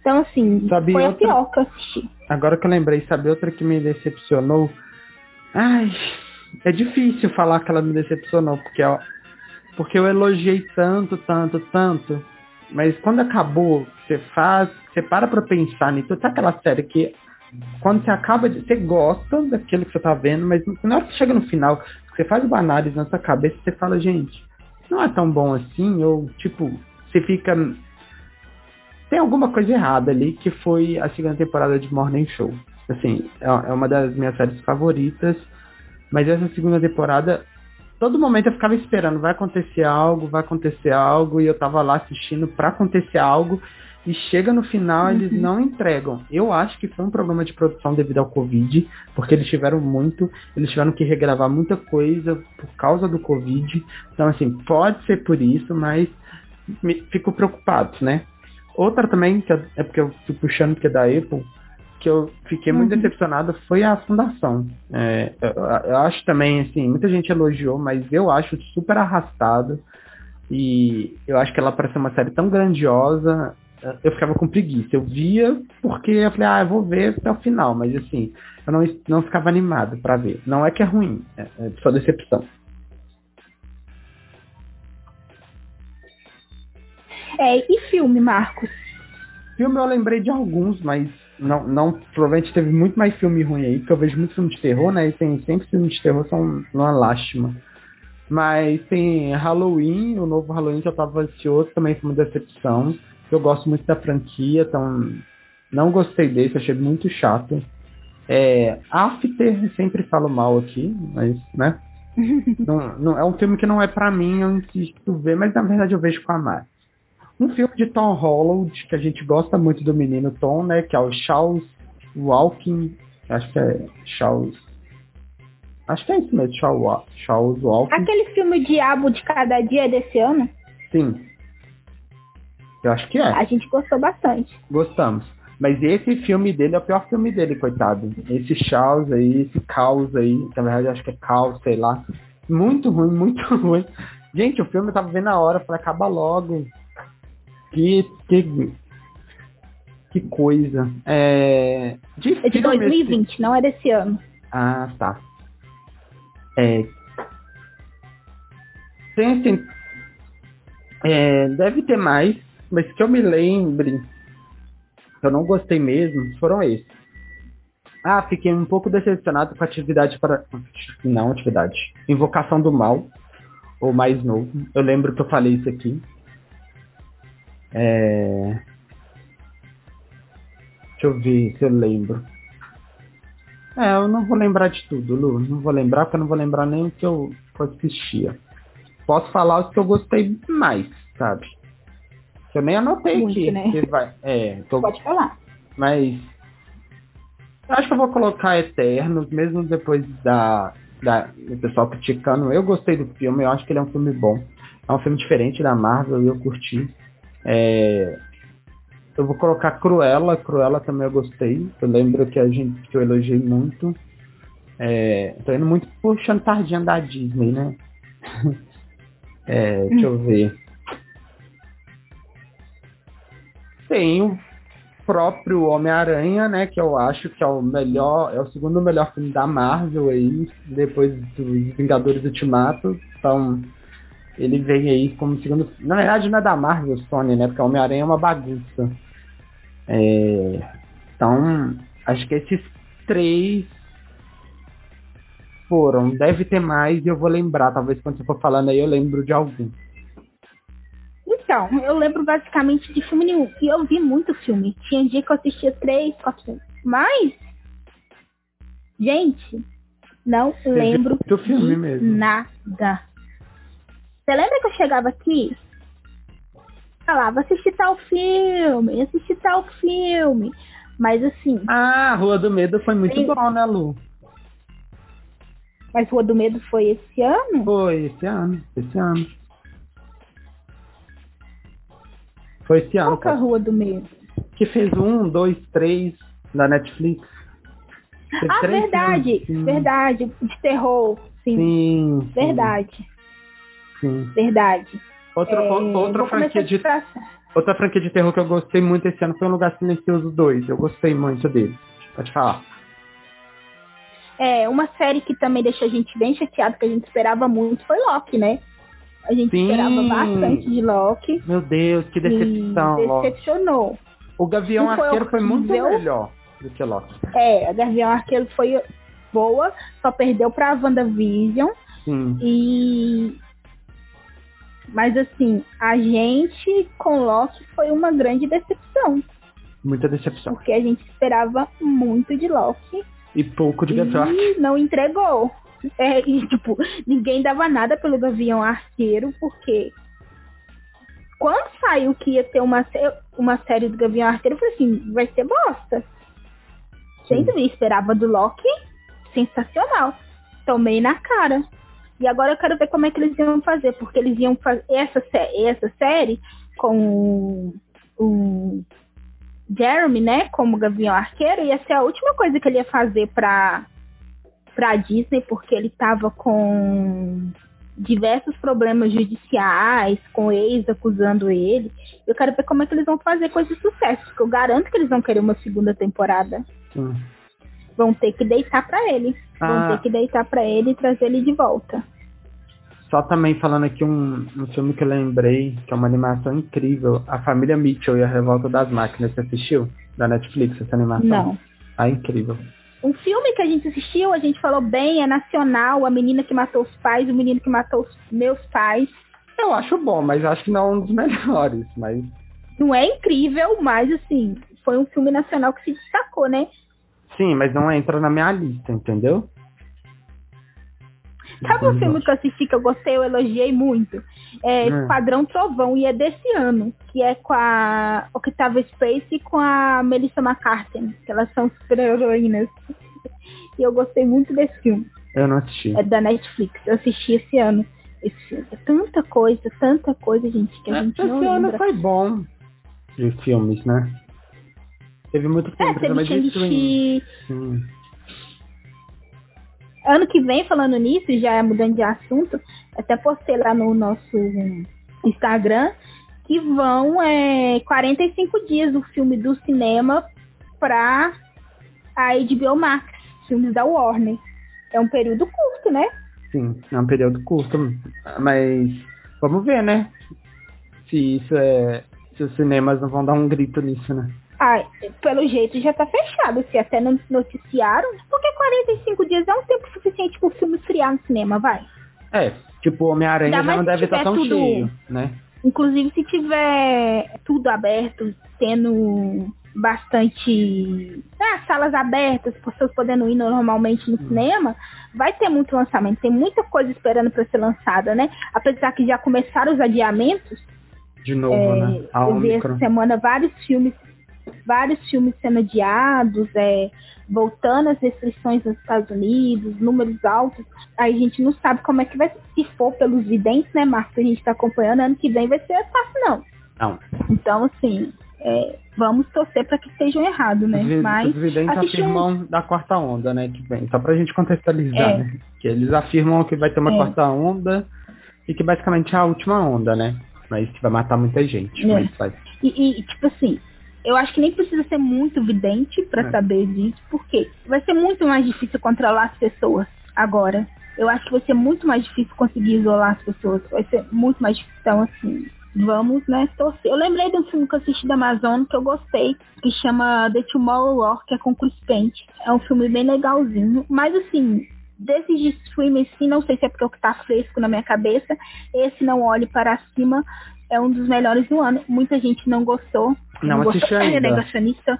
A: então, assim,
B: Sabe
A: foi
B: outra...
A: a pior que eu assisti.
B: Agora que eu lembrei, sabe outra que me decepcionou? Ai, é difícil falar que ela me decepcionou, porque, ó, porque eu elogiei tanto, tanto, tanto. Mas quando acabou, você faz, você para pra pensar nisso. Sabe aquela série que quando você acaba de. Você gosta daquilo que você tá vendo, mas na hora que chega no final, você faz uma análise na sua cabeça você fala, gente, não é tão bom assim, ou tipo, você fica. Tem alguma coisa errada ali, que foi a segunda temporada de Morning Show. Assim, é, é uma das minhas séries favoritas, mas essa segunda temporada, todo momento eu ficava esperando, vai acontecer algo, vai acontecer algo, e eu tava lá assistindo para acontecer algo, e chega no final, uhum. eles não entregam. Eu acho que foi um problema de produção devido ao Covid, porque eles tiveram muito, eles tiveram que regravar muita coisa por causa do Covid. Então, assim, pode ser por isso, mas me, fico preocupado, né? Outra também, que é porque eu fui puxando que é da Apple, que eu fiquei muito uhum. decepcionado foi a fundação. É, eu, eu, acho também, assim, muita gente elogiou, mas eu acho super arrastado. E eu acho que ela parece uma série tão grandiosa, eu ficava com preguiça. Eu via porque eu falei, ah, eu vou ver até o final, mas assim, eu não, não ficava animado para ver. Não é que é ruim, é, é só decepção.
A: É, e filme, Marcos?
B: Filme eu lembrei de alguns, mas não, não, provavelmente teve muito mais filme ruim aí, porque eu vejo muito filme de terror, né? E tem sempre filmes de terror são uma lástima. Mas tem Halloween, o novo Halloween que eu tava ansioso, também foi uma decepção. Eu gosto muito da franquia, então não gostei desse, achei muito chato. É, After, sempre falo mal aqui, mas, né? não, não, é um filme que não é para mim, eu insisto ver, mas na verdade eu vejo com a Mari. Um filme de Tom Holland, que a gente gosta muito do menino Tom, né? Que é o Charles Walking. Acho que é Charles. Acho que é isso mesmo, Charles, Charles Walking.
A: Aquele filme Diabo de Cada Dia desse ano?
B: Sim. Eu acho que é.
A: A gente gostou bastante.
B: Gostamos. Mas esse filme dele é o pior filme dele, coitado. Esse Charles aí, esse caos aí, na verdade acho que é caos, sei lá. Muito ruim, muito ruim. Gente, o filme eu tava vendo a hora, falei, acaba logo. Que, que, que coisa. É,
A: de, é de 2020, esse... não é desse ano.
B: Ah, tá. É, tem assim, é, deve ter mais, mas que eu me lembre, que eu não gostei mesmo, foram esses. Ah, fiquei um pouco decepcionado com a atividade para. Não, atividade. Invocação do Mal, ou mais novo. Eu lembro que eu falei isso aqui. É... Deixa eu ver se eu lembro. É, eu não vou lembrar de tudo, Lu. Não vou lembrar, porque eu não vou lembrar nem o que eu assistia. Posso falar os que eu gostei mais, sabe? Que eu nem anotei Muito, aqui. Né? Que vai... É,
A: tô... Pode falar.
B: Mas. Eu acho que eu vou colocar Eternos, mesmo depois da, da, do pessoal criticando. Eu gostei do filme, eu acho que ele é um filme bom. É um filme diferente da Marvel e eu curti. É, eu vou colocar Cruella, Cruella também eu gostei. Eu lembro que a gente que eu elogiei muito. É, tô indo muito por chantardinha da Disney, né? é, deixa eu ver. Tem o próprio Homem-Aranha, né? Que eu acho que é o melhor, é o segundo melhor filme da Marvel aí, depois dos Vingadores Ultimato. Então, ele vem aí como segundo. Na verdade, não é da Marvel, Sony, né? Porque o Homem-Aranha é uma bagunça. É... Então, acho que esses três foram. Deve ter mais e eu vou lembrar. Talvez quando você for falando aí eu lembro de algum.
A: Então, eu lembro basicamente de filme nenhum. E eu vi muito filme. Tinha dia que eu assistia três, quatro filmes. Mas, gente, não Você lembro
B: de mesmo.
A: nada. Você lembra que eu chegava aqui? Falava, assistir tal filme, assistir tal filme. Mas assim.
B: Ah, Rua do Medo foi muito sim. bom, né, Lu?
A: Mas Rua do Medo foi esse ano?
B: Foi, esse ano. Esse ano. Foi esse ano.
A: Qual é a Rua do Medo?
B: Que fez um, dois, três da Netflix.
A: ah, verdade, filmes, verdade. De terror, sim. Sim. Verdade.
B: Sim.
A: Verdade.
B: Outra, é, outra franquia de. Outra franquia de terror que eu gostei muito esse ano foi um Lugar Silencioso 2. Eu gostei muito dele. Pode falar.
A: É, uma série que também deixou a gente bem chateado, que a gente esperava muito, foi Loki, né? A gente Sim. esperava bastante de Loki.
B: Meu Deus, que decepção.
A: Decepcionou.
B: O Gavião Arqueiro foi muito melhor do que Loki.
A: É, o Gavião Arqueiro foi boa, só perdeu pra WandaVision.
B: Sim.
A: E. Mas assim, a gente com Loki foi uma grande decepção.
B: Muita decepção.
A: Porque a gente esperava muito de Loki.
B: E pouco de Gavião
A: E não entregou. É, e, tipo, ninguém dava nada pelo Gavião Arqueiro, porque quando saiu que ia ter uma, uma série do Gavião Arqueiro, eu falei assim, vai ser bosta. Gente, eu esperava do Loki, sensacional. Tomei na cara. E agora eu quero ver como é que eles iam fazer, porque eles iam fazer essa, essa série com o Jeremy, né, como Gavião Arqueiro, ia ser a última coisa que ele ia fazer pra, pra Disney, porque ele tava com diversos problemas judiciais, com ex acusando ele. Eu quero ver como é que eles vão fazer com esse sucesso, porque eu garanto que eles vão querer uma segunda temporada.
B: Hum.
A: Vão ter que deitar para ele. Ah. Vão ter que deitar para ele e trazer ele de volta.
B: Só também falando aqui um, um filme que eu lembrei, que é uma animação incrível, A Família Mitchell e a Revolta das Máquinas. Você assistiu? Da Netflix, essa animação?
A: Não.
B: Ah, incrível.
A: Um filme que a gente assistiu, a gente falou bem, é nacional, A Menina que Matou os Pais, O Menino que Matou os Meus Pais.
B: Eu acho bom, mas acho que não é um dos melhores, mas...
A: Não é incrível, mas assim, foi um filme nacional que se destacou, né?
B: Sim, mas não entra na minha lista, entendeu?
A: Sabe um filme que eu assisti que eu gostei, eu elogiei muito? É hum. Esquadrão Trovão, e é desse ano, que é com a Octavia Space e com a Melissa McCarthy, que elas são super heroínas. E eu gostei muito desse filme.
B: Eu não assisti.
A: É da Netflix, eu assisti esse ano. Esse filme. É tanta coisa, tanta coisa, gente, que a é, gente não
B: Esse
A: ano
B: foi bom de filmes, né? Teve muito
A: tempo, é, teve mas Shang-Chi. Ano que vem, falando nisso, já mudando de assunto, até postei lá no nosso Instagram que vão é, 45 dias do filme do cinema para a HBO Max, filmes da Warner. É um período curto, né?
B: Sim, é um período curto, mas vamos ver, né? Se isso é. Se os cinemas não vão dar um grito nisso, né?
A: Ah, pelo jeito já tá fechado, se até não noticiaram, porque 45 dias é um tempo suficiente pro filme friar no cinema, vai.
B: É, tipo, Homem-Aranha já não deve estar tão tudo, cheio, né?
A: Inclusive se tiver tudo aberto, tendo bastante né, salas abertas, pessoas podendo ir normalmente no hum. cinema, vai ter muito lançamento, tem muita coisa esperando para ser lançada, né? Apesar que já começaram os adiamentos.
B: De novo, é, né?
A: A eu vi essa semana vários filmes vários filmes sendo adiados, é, voltando as restrições nos Estados Unidos, números altos, aí a gente não sabe como é que vai se for pelos videntes, né, Marcos, que a gente está acompanhando, ano que vem vai ser fácil, não.
B: Não.
A: Então, assim, é, vamos torcer para que estejam errados, né?
B: Os,
A: Mas
B: os videntes afirmam um... da quarta onda, né, que vem, só pra gente contextualizar, é. né? Que eles afirmam que vai ter uma é. quarta onda e que basicamente é a última onda, né? Mas que vai matar muita gente.
A: É. Mas E, e, tipo assim, eu acho que nem precisa ser muito vidente para é. saber disso, porque vai ser muito mais difícil controlar as pessoas agora. Eu acho que vai ser muito mais difícil conseguir isolar as pessoas. Vai ser muito mais difícil. Então, assim, vamos, né, torcer. Eu lembrei de um filme que eu assisti da Amazon que eu gostei, que chama The Tomorrow War, que é com Chris Paint. É um filme bem legalzinho, mas assim, desses de streaming, sim, não sei se é porque é o que tá fresco na minha cabeça, esse Não Olhe Para Cima é um dos melhores do ano. Muita gente não gostou.
B: Não, não
A: gostou,
B: ainda.
A: É negacionista.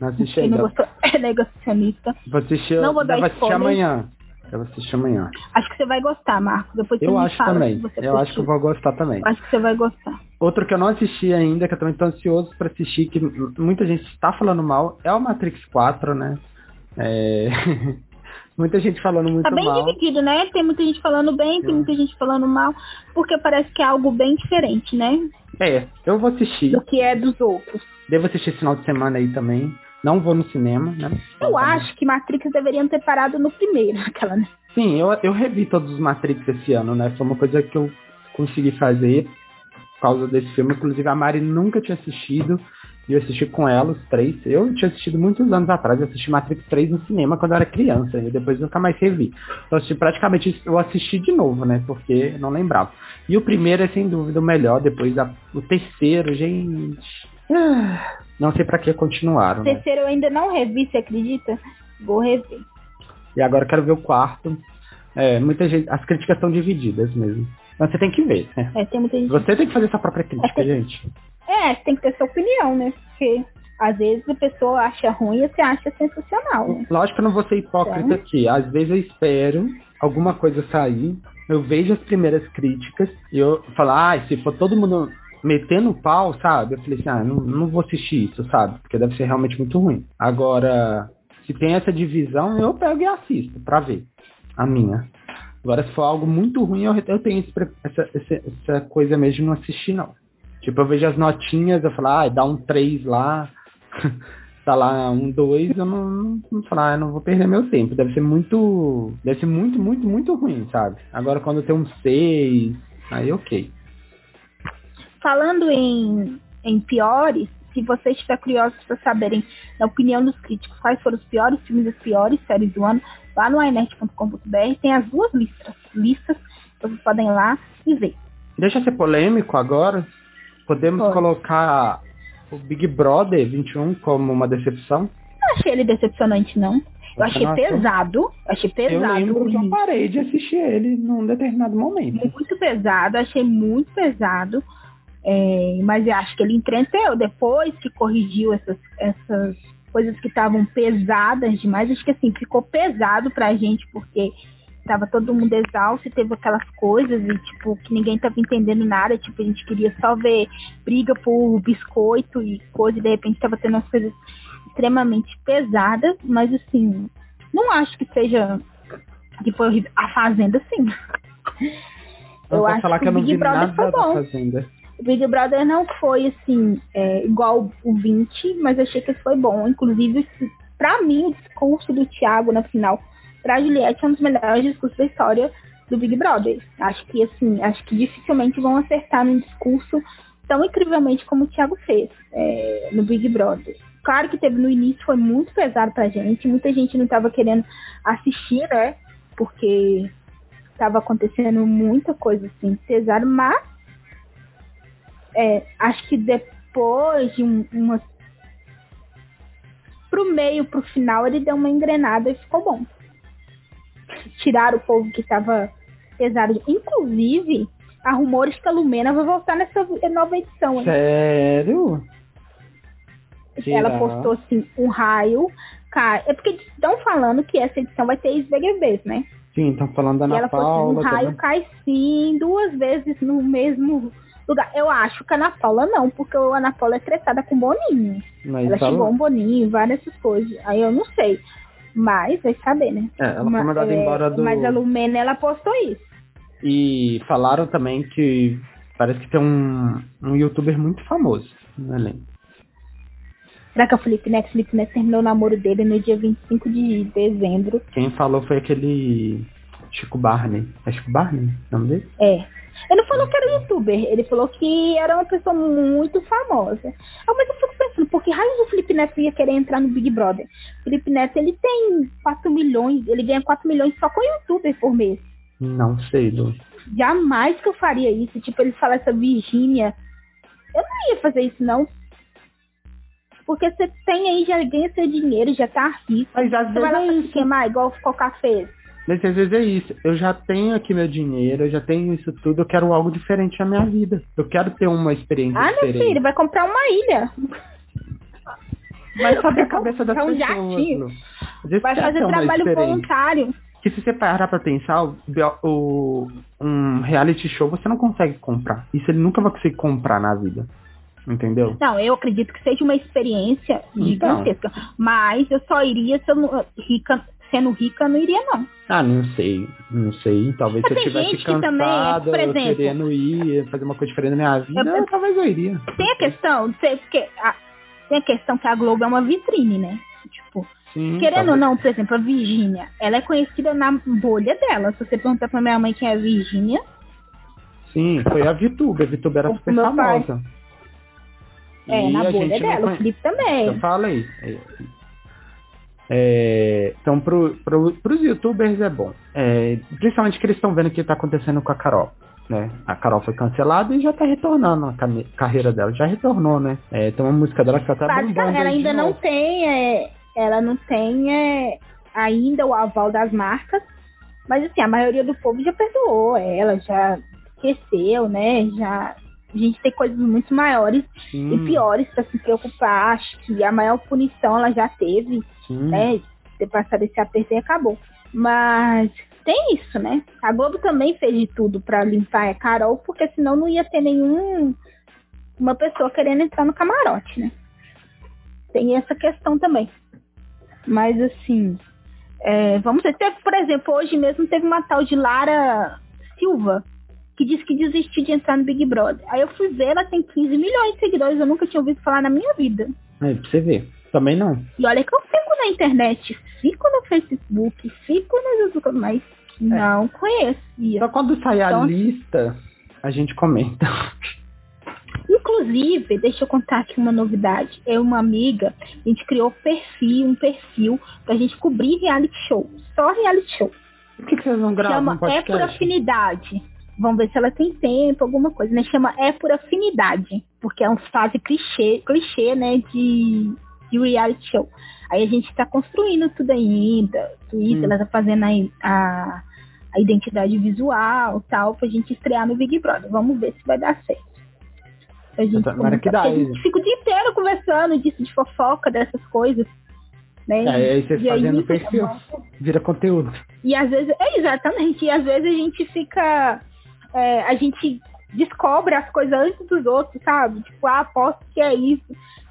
B: Não assisti
A: Quem
B: ainda.
A: não gostou é negacionista.
B: Vou assistir,
A: não vou dar
B: vou assistir amanhã. Eu vou assistir amanhã.
A: Acho que você vai gostar, Marcos. Depois
B: eu
A: acho
B: também. Eu acho que eu vou gostar também.
A: Acho que você vai gostar.
B: Outro que eu não assisti ainda, que eu também estou ansioso para assistir, que muita gente está falando mal, é o Matrix 4, né? É... Muita gente falando muito mal.
A: Tá bem
B: mal.
A: dividido, né? Tem muita gente falando bem, tem muita gente falando mal, porque parece que é algo bem diferente, né?
B: É, eu vou assistir.
A: Do que é dos outros.
B: Devo assistir esse final de semana aí também. Não vou no cinema, né?
A: Eu acho que Matrix deveriam ter parado no primeiro, aquela, né?
B: Sim, eu, eu revi todos os Matrix esse ano, né? Foi uma coisa que eu consegui fazer por causa desse filme. Inclusive, a Mari nunca tinha assistido. Eu assisti com ela os três. Eu tinha assistido muitos anos atrás, eu assisti Matrix 3 no cinema quando eu era criança, e depois nunca mais revi. Então assisti, praticamente eu assisti de novo, né? Porque não lembrava. E o primeiro é sem dúvida o melhor, depois a, o terceiro, gente. Ah, não sei para que continuaram.
A: O né? terceiro eu ainda não revi, você acredita? Vou rever.
B: E agora eu quero ver o quarto. É, muita gente. As críticas estão divididas mesmo. Mas você tem que ver, né?
A: É, tem muita gente.
B: Você tem que fazer sua própria crítica, é, gente.
A: É, tem que ter sua opinião, né? Porque às vezes a pessoa acha ruim e você acha sensacional, né?
B: Lógico que eu não vou ser hipócrita aqui. Às vezes eu espero alguma coisa sair, eu vejo as primeiras críticas e eu falo, ah, se for todo mundo metendo pau, sabe? Eu falei assim, ah, não, não vou assistir isso, sabe? Porque deve ser realmente muito ruim. Agora, se tem essa divisão, eu pego e assisto pra ver a minha. Agora, se for algo muito ruim, eu, eu tenho esse, essa, essa, coisa mesmo de não assistir, não. Tipo, eu vejo as notinhas, eu falo, ah, dá um 3 lá, tá lá um 2, eu não, não, não falo, ah, eu não vou perder meu tempo. Deve ser muito. Deve ser muito, muito, muito ruim, sabe? Agora quando tem um 6, aí ok.
A: Falando em, em piores, se vocês estiverem curiosos para saberem a opinião dos críticos quais foram os piores filmes, as piores séries do ano, lá no inet.com.br tem as duas listas, listas, vocês podem ir lá e ver.
B: Deixa ser polêmico agora. Podemos Pode. colocar o Big Brother 21 como uma decepção?
A: Não achei ele decepcionante, não. Eu achei pesado. Achei pesado. Eu
B: lembro que eu parei de assistir ele num determinado momento.
A: Muito pesado, achei muito pesado. É, mas eu acho que ele entreteu depois que corrigiu essas, essas coisas que estavam pesadas demais. Acho que assim, ficou pesado pra gente, porque tava todo mundo exausto e teve aquelas coisas e tipo, que ninguém tava entendendo nada, tipo, a gente queria só ver briga por biscoito e coisa, e de repente tava tendo umas coisas extremamente pesadas, mas assim, não acho que seja que foi horrível. A Fazenda, sim.
B: Eu, eu acho falar que, que eu não Big vi Brother nada foi bom. da Fazenda.
A: O Big Brother não foi, assim, é, igual o 20, mas achei que foi bom. Inclusive, para mim, o discurso do Thiago na final pra Juliette é um dos melhores discursos da história do Big Brother. Acho que, assim, acho que dificilmente vão acertar num discurso tão incrivelmente como o Thiago fez é, no Big Brother. Claro que teve no início, foi muito pesado pra gente. Muita gente não tava querendo assistir, né? Porque tava acontecendo muita coisa assim, pesado, mas é, acho que depois de um, uma. Pro meio, pro final, ele deu uma engrenada e ficou bom. Tiraram o povo que tava pesado. Inclusive, há rumores que a Lumena vai voltar nessa nova edição. Hein?
B: Sério?
A: Ela postou assim, um raio. Cara, é porque estão falando que essa edição vai ter ex-BBBs, né?
B: Sim, estão falando da Ana e ela Paula. Assim,
A: um raio também. cai sim, duas vezes no mesmo lugar. Eu acho que a Ana Paula não, porque a Ana Paula é tretada com Boninho. Mas ela chegou um Boninho, várias coisas. Aí eu não sei. Mas vai saber, né?
B: É, ela foi mandada é, embora do.
A: Mas a Lumena ela postou isso.
B: E falaram também que parece que tem um, um youtuber muito famoso no elenco.
A: Será que é o Felipe Neto? O Felipe Neto terminou o namoro dele no dia 25 de dezembro.
B: Quem falou foi aquele Chico Barney. É Chico Barney o nome dele?
A: É. Ele não falou que era youtuber, ele falou que era uma pessoa muito famosa. Mas eu fico pensando, por que raios o Felipe Neto ia querer entrar no Big Brother? O Felipe Neto, ele tem 4 milhões, ele ganha 4 milhões só com youtuber por mês.
B: Não sei, Lu.
A: Jamais que eu faria isso. Tipo, ele fala essa Virgínia. Eu não ia fazer isso, não. Porque você tem aí, já ganha seu dinheiro, já tá rico.
B: Mas às
A: você vezes vai lá
B: é
A: se queimar, igual o Coca fez.
B: Mas às vezes é isso. Eu já tenho aqui meu dinheiro, eu já tenho isso tudo, eu quero algo diferente na minha vida. Eu quero ter uma experiência
A: ah,
B: diferente. Ah,
A: meu filho, vai comprar uma ilha.
B: Vai saber a cabeça das um.
A: Vai fazer trabalho voluntário.
B: Que se você parar pra pensar, o, o, um reality show você não consegue comprar. Isso ele nunca vai conseguir comprar na vida. Entendeu?
A: Não, eu acredito que seja uma experiência então. gigantesca. Mas eu só iria se eu não, rica, sendo rica, não iria, não.
B: Ah, não sei. Não sei. Talvez Mas se eu tivesse cansado, também, por exemplo, querendo ir, fazer uma coisa diferente na minha vida, eu, talvez eu iria.
A: Tem a questão de ser, porque a, tem a questão que a Globo é uma vitrine, né? Tipo, Sim, querendo talvez. ou não, por exemplo, a Virgínia, ela é conhecida na bolha dela. Se você perguntar pra minha mãe quem é a Virgínia.
B: Sim, foi a Vituba. A Vituba era super famosa. Pai.
A: É,
B: e
A: na bolha dela, o
B: conhe-
A: Felipe também.
B: Eu falei. É, então, pro, pro, pros youtubers é bom. É, principalmente que eles estão vendo o que tá acontecendo com a Carol. Né? A Carol foi cancelada e já tá retornando a carreira dela. Já retornou, né? É, tem uma música dela que tá bombando.
A: ela ainda não tem, é, ela não tem é, ainda o aval das marcas, mas assim, a maioria do povo já perdoou ela, já esqueceu, né? Já a gente tem coisas muito maiores
B: Sim,
A: e piores pra se preocupar. Acho que a maior punição ela já teve,
B: sim.
A: né? Ter passado esse aperto e acabou. Mas tem isso, né? A Globo também fez de tudo pra limpar a Carol, porque senão não ia ter nenhum uma pessoa querendo entrar no camarote, né? Tem essa questão também. Mas assim, é, vamos ver. Teve, por exemplo, hoje mesmo teve uma tal de Lara Silva que disse que desistiu de entrar no Big Brother. Aí eu fui ver, ela tem 15 milhões de seguidores, eu nunca tinha ouvido falar na minha vida.
B: Aí, pra você ver. Também não.
A: E olha que eu fico na internet, fico no Facebook, fico YouTube, mas não conhecia.
B: Só quando sair a
A: Então-
B: lista, a gente comenta.
A: Inclusive, deixa eu contar aqui uma novidade. Eu e uma amiga, a gente criou perfil, um perfil pra gente cobrir reality show. Só reality show.
B: Por que, que vocês não gravam
A: Chama
B: um
A: É por
B: podcast?
A: Afinidade. Vamos ver se ela tem tempo, alguma coisa, né? Chama É por Afinidade. Porque é uma frase clichê, clichê, né? De, de reality show. Aí a gente tá construindo tudo ainda. Twitter,
B: Hum.
A: ela tá fazendo aí a, a identidade visual tal, pra gente estrear no Big Brother. Vamos ver se vai dar certo. Pra gente
B: que dá,
A: a gente fica o dia inteiro conversando disso, de fofoca, dessas coisas. Né?
B: É, aí vocês
A: E aí,
B: fazendo
A: fica
B: perfil.
A: bom.
B: Vira conteúdo.
A: E às vezes, é exatamente, e às vezes a gente fica. É, a gente descobre as coisas antes dos outros, sabe? Tipo, ah, aposto que é isso,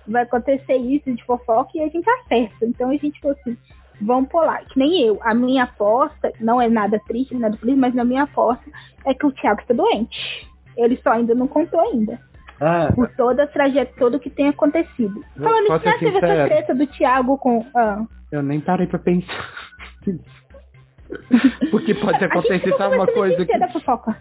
A: vai acontecer isso de fofoca e a gente acerta. Então a gente falou assim, vamos pular. Que nem eu. A minha aposta, não é nada triste, nada feliz, mas na minha aposta é que o Thiago está doente. Ele só ainda não contou ainda.
B: Ah,
A: Por toda a trajetória, tudo que tem acontecido. Falando isso, né,
B: ser
A: teve essa treta do Thiago com. ah,
B: eu nem parei pra pensar. Porque pode acontecer,
A: fica
B: sabe uma
A: conversando
B: coisa que.
A: da fofoca.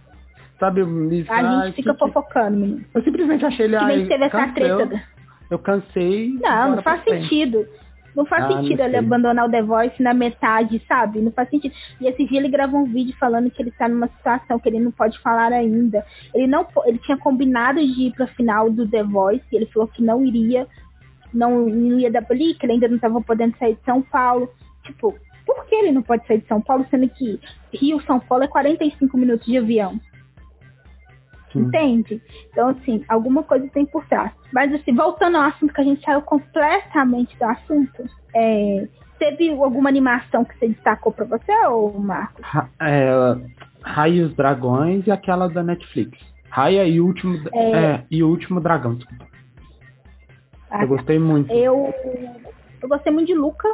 B: Sabe, me
A: A
B: ai,
A: gente fica
B: que-
A: fofocando, menino.
B: Eu simplesmente achei ele. Ai,
A: teve essa treta.
B: eu- cansei.
A: Não, não faz sentido. Não faz
B: Ah,
A: sentido
B: não
A: ele abandonar o The Voice na metade, sabe? Não faz sentido. E esse dia ele gravou um vídeo falando que ele tá numa situação que ele não pode falar ainda. Ele não ele tinha combinado de ir pra final do The Voice, e ele falou que não iria, não, não ia dar ele, que ele ainda não tava podendo sair de São Paulo. Tipo, por que ele não pode sair de São Paulo, sendo que Rio São Paulo é 45 minutos de avião?
B: Sim.
A: Entende? Então, assim, alguma coisa tem por trás. Mas, assim, voltando ao assunto que a gente saiu completamente do assunto, é, teve alguma animação que você destacou pra você, ou Marcos?
B: Ra- é, os Dragões e aquela da Netflix. Raia e o último.
A: É.
B: É, e o último dragão.
A: Ah,
B: Eu gostei muito.
A: eu, eu gostei muito de Luca,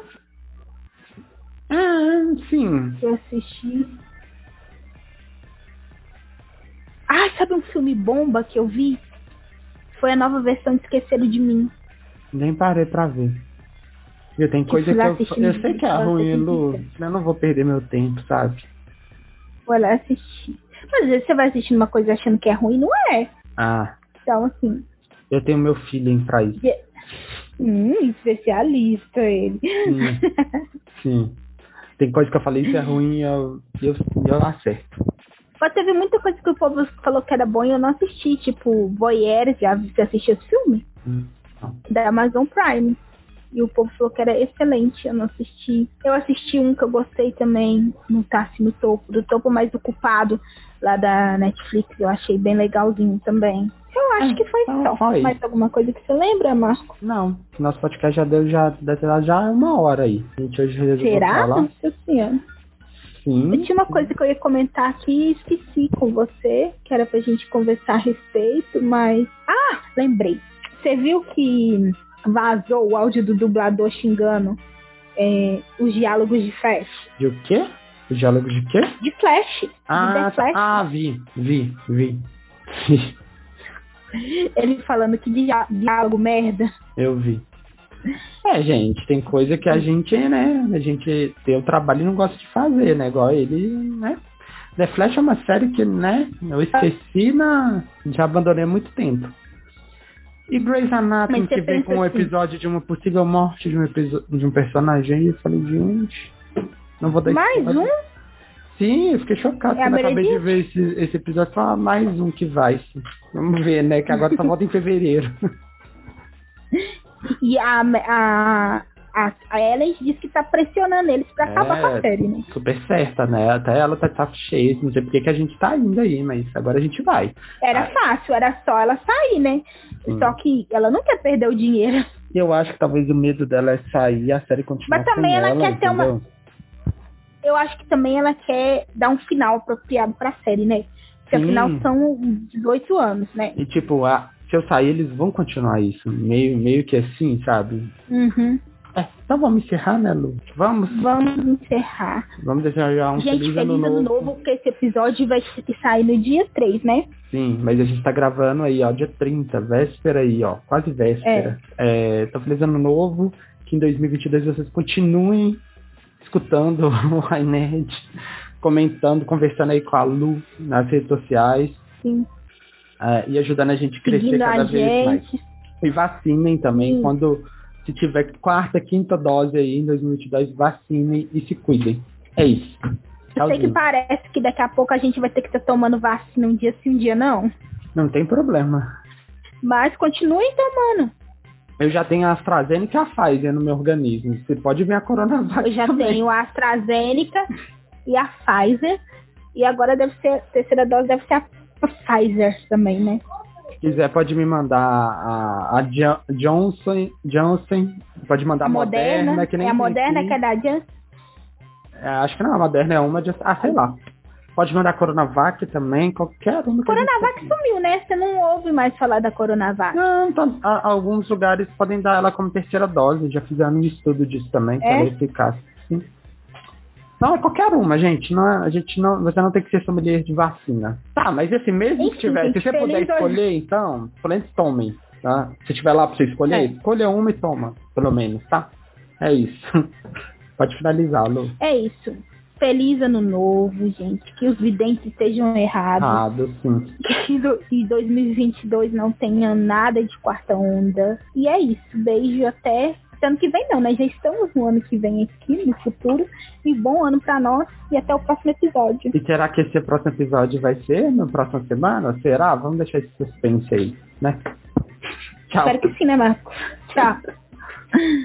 B: Ah, sim.
A: que eu assisti. Ah, sabe um filme bomba que eu vi? Foi a nova versão de Esqueceram de Mim.
B: Nem parei pra ver. Eu tenho coisa que eu, eu sei que é ruim, Lu. Eu não vou perder meu tempo, sabe?
A: Foi lá assistir. Mas às vezes você vai assistindo uma coisa achando que é ruim, não é.
B: Ah,
A: Então, assim,
B: eu tenho meu feeling pra isso.
A: hum, especialista ele.
B: Sim. Sim. Tem coisa que eu falei, isso é ruim, eu, eu, eu acerto.
A: Mas teve muita coisa que o povo falou que era bom e eu não assisti, tipo, Voyeur, já você assistiu esse filme?
B: Hum.
A: Da Amazon Prime. E o povo falou que era excelente, eu não assisti. Eu assisti um que eu gostei também, não tá assim no topo, do topo mais ocupado, lá da Netflix, eu achei bem legalzinho também. Eu acho
B: É,
A: que foi
B: então
A: só.
B: foi.
A: Mais alguma coisa que você lembra, Marco?
B: Não, nosso podcast já deu já, deve já uma hora aí. A gente hoje resolveu
A: Será?
B: falar.
A: Nossa senhora. Eu
B: Sim.
A: tinha uma coisa que eu ia comentar aqui e esqueci com você, que era pra gente conversar a respeito, mas. Ah, lembrei. Você viu que vazou o áudio do dublador xingando é, os diálogos de Flash?
B: De o quê? O diálogo de quê?
A: De Flash. de
B: Ah,
A: The
B: tá.
A: Flash.
B: ah, vi, vi, vi.
A: Ele falando que dia- diálogo merda.
B: Eu vi. É, gente, tem coisa que a gente, né, a gente tem o trabalho e não gosta de fazer, né, igual ele, né. The Flash é uma série que, né, eu esqueci na, já abandonei há muito tempo. E Grey's Anatomy que vem com um assim. episódio de uma possível morte de um, de um personagem. Eu falei, gente, não vou dar
A: Mais um?
B: Sim, eu fiquei chocado é quando acabei de ver esse, esse episódio. Só ah, mais um que vai. Vamos ver, né? Que agora só volta em fevereiro.
A: E a, a, a, a Ellen diz que tá pressionando eles pra acabar com a é, série, né?
B: Super certa, né? Até ela tá de cheio, não sei por que a gente tá indo aí, mas agora a gente vai.
A: Era ah. fácil, era só ela sair, né? Sim. Só que ela não quer perder o dinheiro.
B: Eu acho que talvez o medo dela é sair e a série continuar
A: Mas também ela,
B: ela
A: quer entendeu? ter uma. Eu acho que também ela quer dar um final apropriado pra série, né? Porque Sim. afinal são 18 anos, né?
B: E tipo, a, se eu sair, eles vão continuar isso. Meio, meio que assim, sabe?
A: Uhum.
B: É, então vamos encerrar, né, Lu? Vamos?
A: Vamos encerrar.
B: Vamos desejar um
A: gente, feliz, feliz ano, novo. novo. porque esse episódio vai sair no dia 3, né?
B: Sim, mas a gente tá gravando aí, ó, dia 30, véspera aí, ó, quase véspera. É. É, então, feliz ano novo, que em 2022 vocês continuem escutando o iNerd, comentando, conversando aí com a Lu nas redes sociais.
A: Sim.
B: Uh, e ajudando a gente a crescer Seguindo cada vez gente. mais. E vacinem também Sim. quando se tiver quarta, quinta dose aí em 2022, vacinem e se cuidem. É isso.
A: Eu sei que parece que daqui a pouco a gente vai ter que estar tomando vacina um dia sim, um dia não.
B: Não tem problema.
A: Mas continuem tomando.
B: Eu já tenho a AstraZeneca e a Pfizer no meu organismo. Você pode ver a Coronavac
A: Eu já
B: também.
A: tenho a AstraZeneca e a Pfizer. E agora deve ser, a terceira dose deve ser a Pfizer também, né?
B: Se quiser, pode me mandar a, a Johnson, Johnson, pode mandar a Moderna, Moderna que nem
A: É a Moderna aqui. que é da Johnson?
B: É, acho que não, a Moderna é uma de. Ah, sei lá. Pode mandar a Coronavac também, qualquer uma.
A: Coronavac sumiu, né? Você não ouve mais falar da Coronavac.
B: Não, tá, alguns lugares podem dar ela como terceira dose. Já fizeram um estudo disso também, que é? eficaz. Sim. Não, é qualquer uma, gente. Não é, a gente não, você não tem que ser sommelier de vacina. Tá, mas assim, mesmo Enfim, que tiver, se você puder escolher, hoje. então, menos tomem, tá? Se tiver lá pra você escolher, é. escolha uma e toma, pelo menos, tá? É isso. Pode finalizar, Lu.
A: É isso. Feliz ano novo, gente. Que os videntes estejam errados.
B: Errado, sim.
A: Que 2022 não tenha nada de quarta onda. E é isso. Beijo até ano que vem não, né? Já estamos no ano que vem aqui, no futuro. E bom ano para nós e até o próximo episódio.
B: E será que esse próximo episódio vai ser na próxima semana? Será? Vamos deixar esse suspense aí, né?
A: Tchau. Espero que sim, né, Marco? Tchau.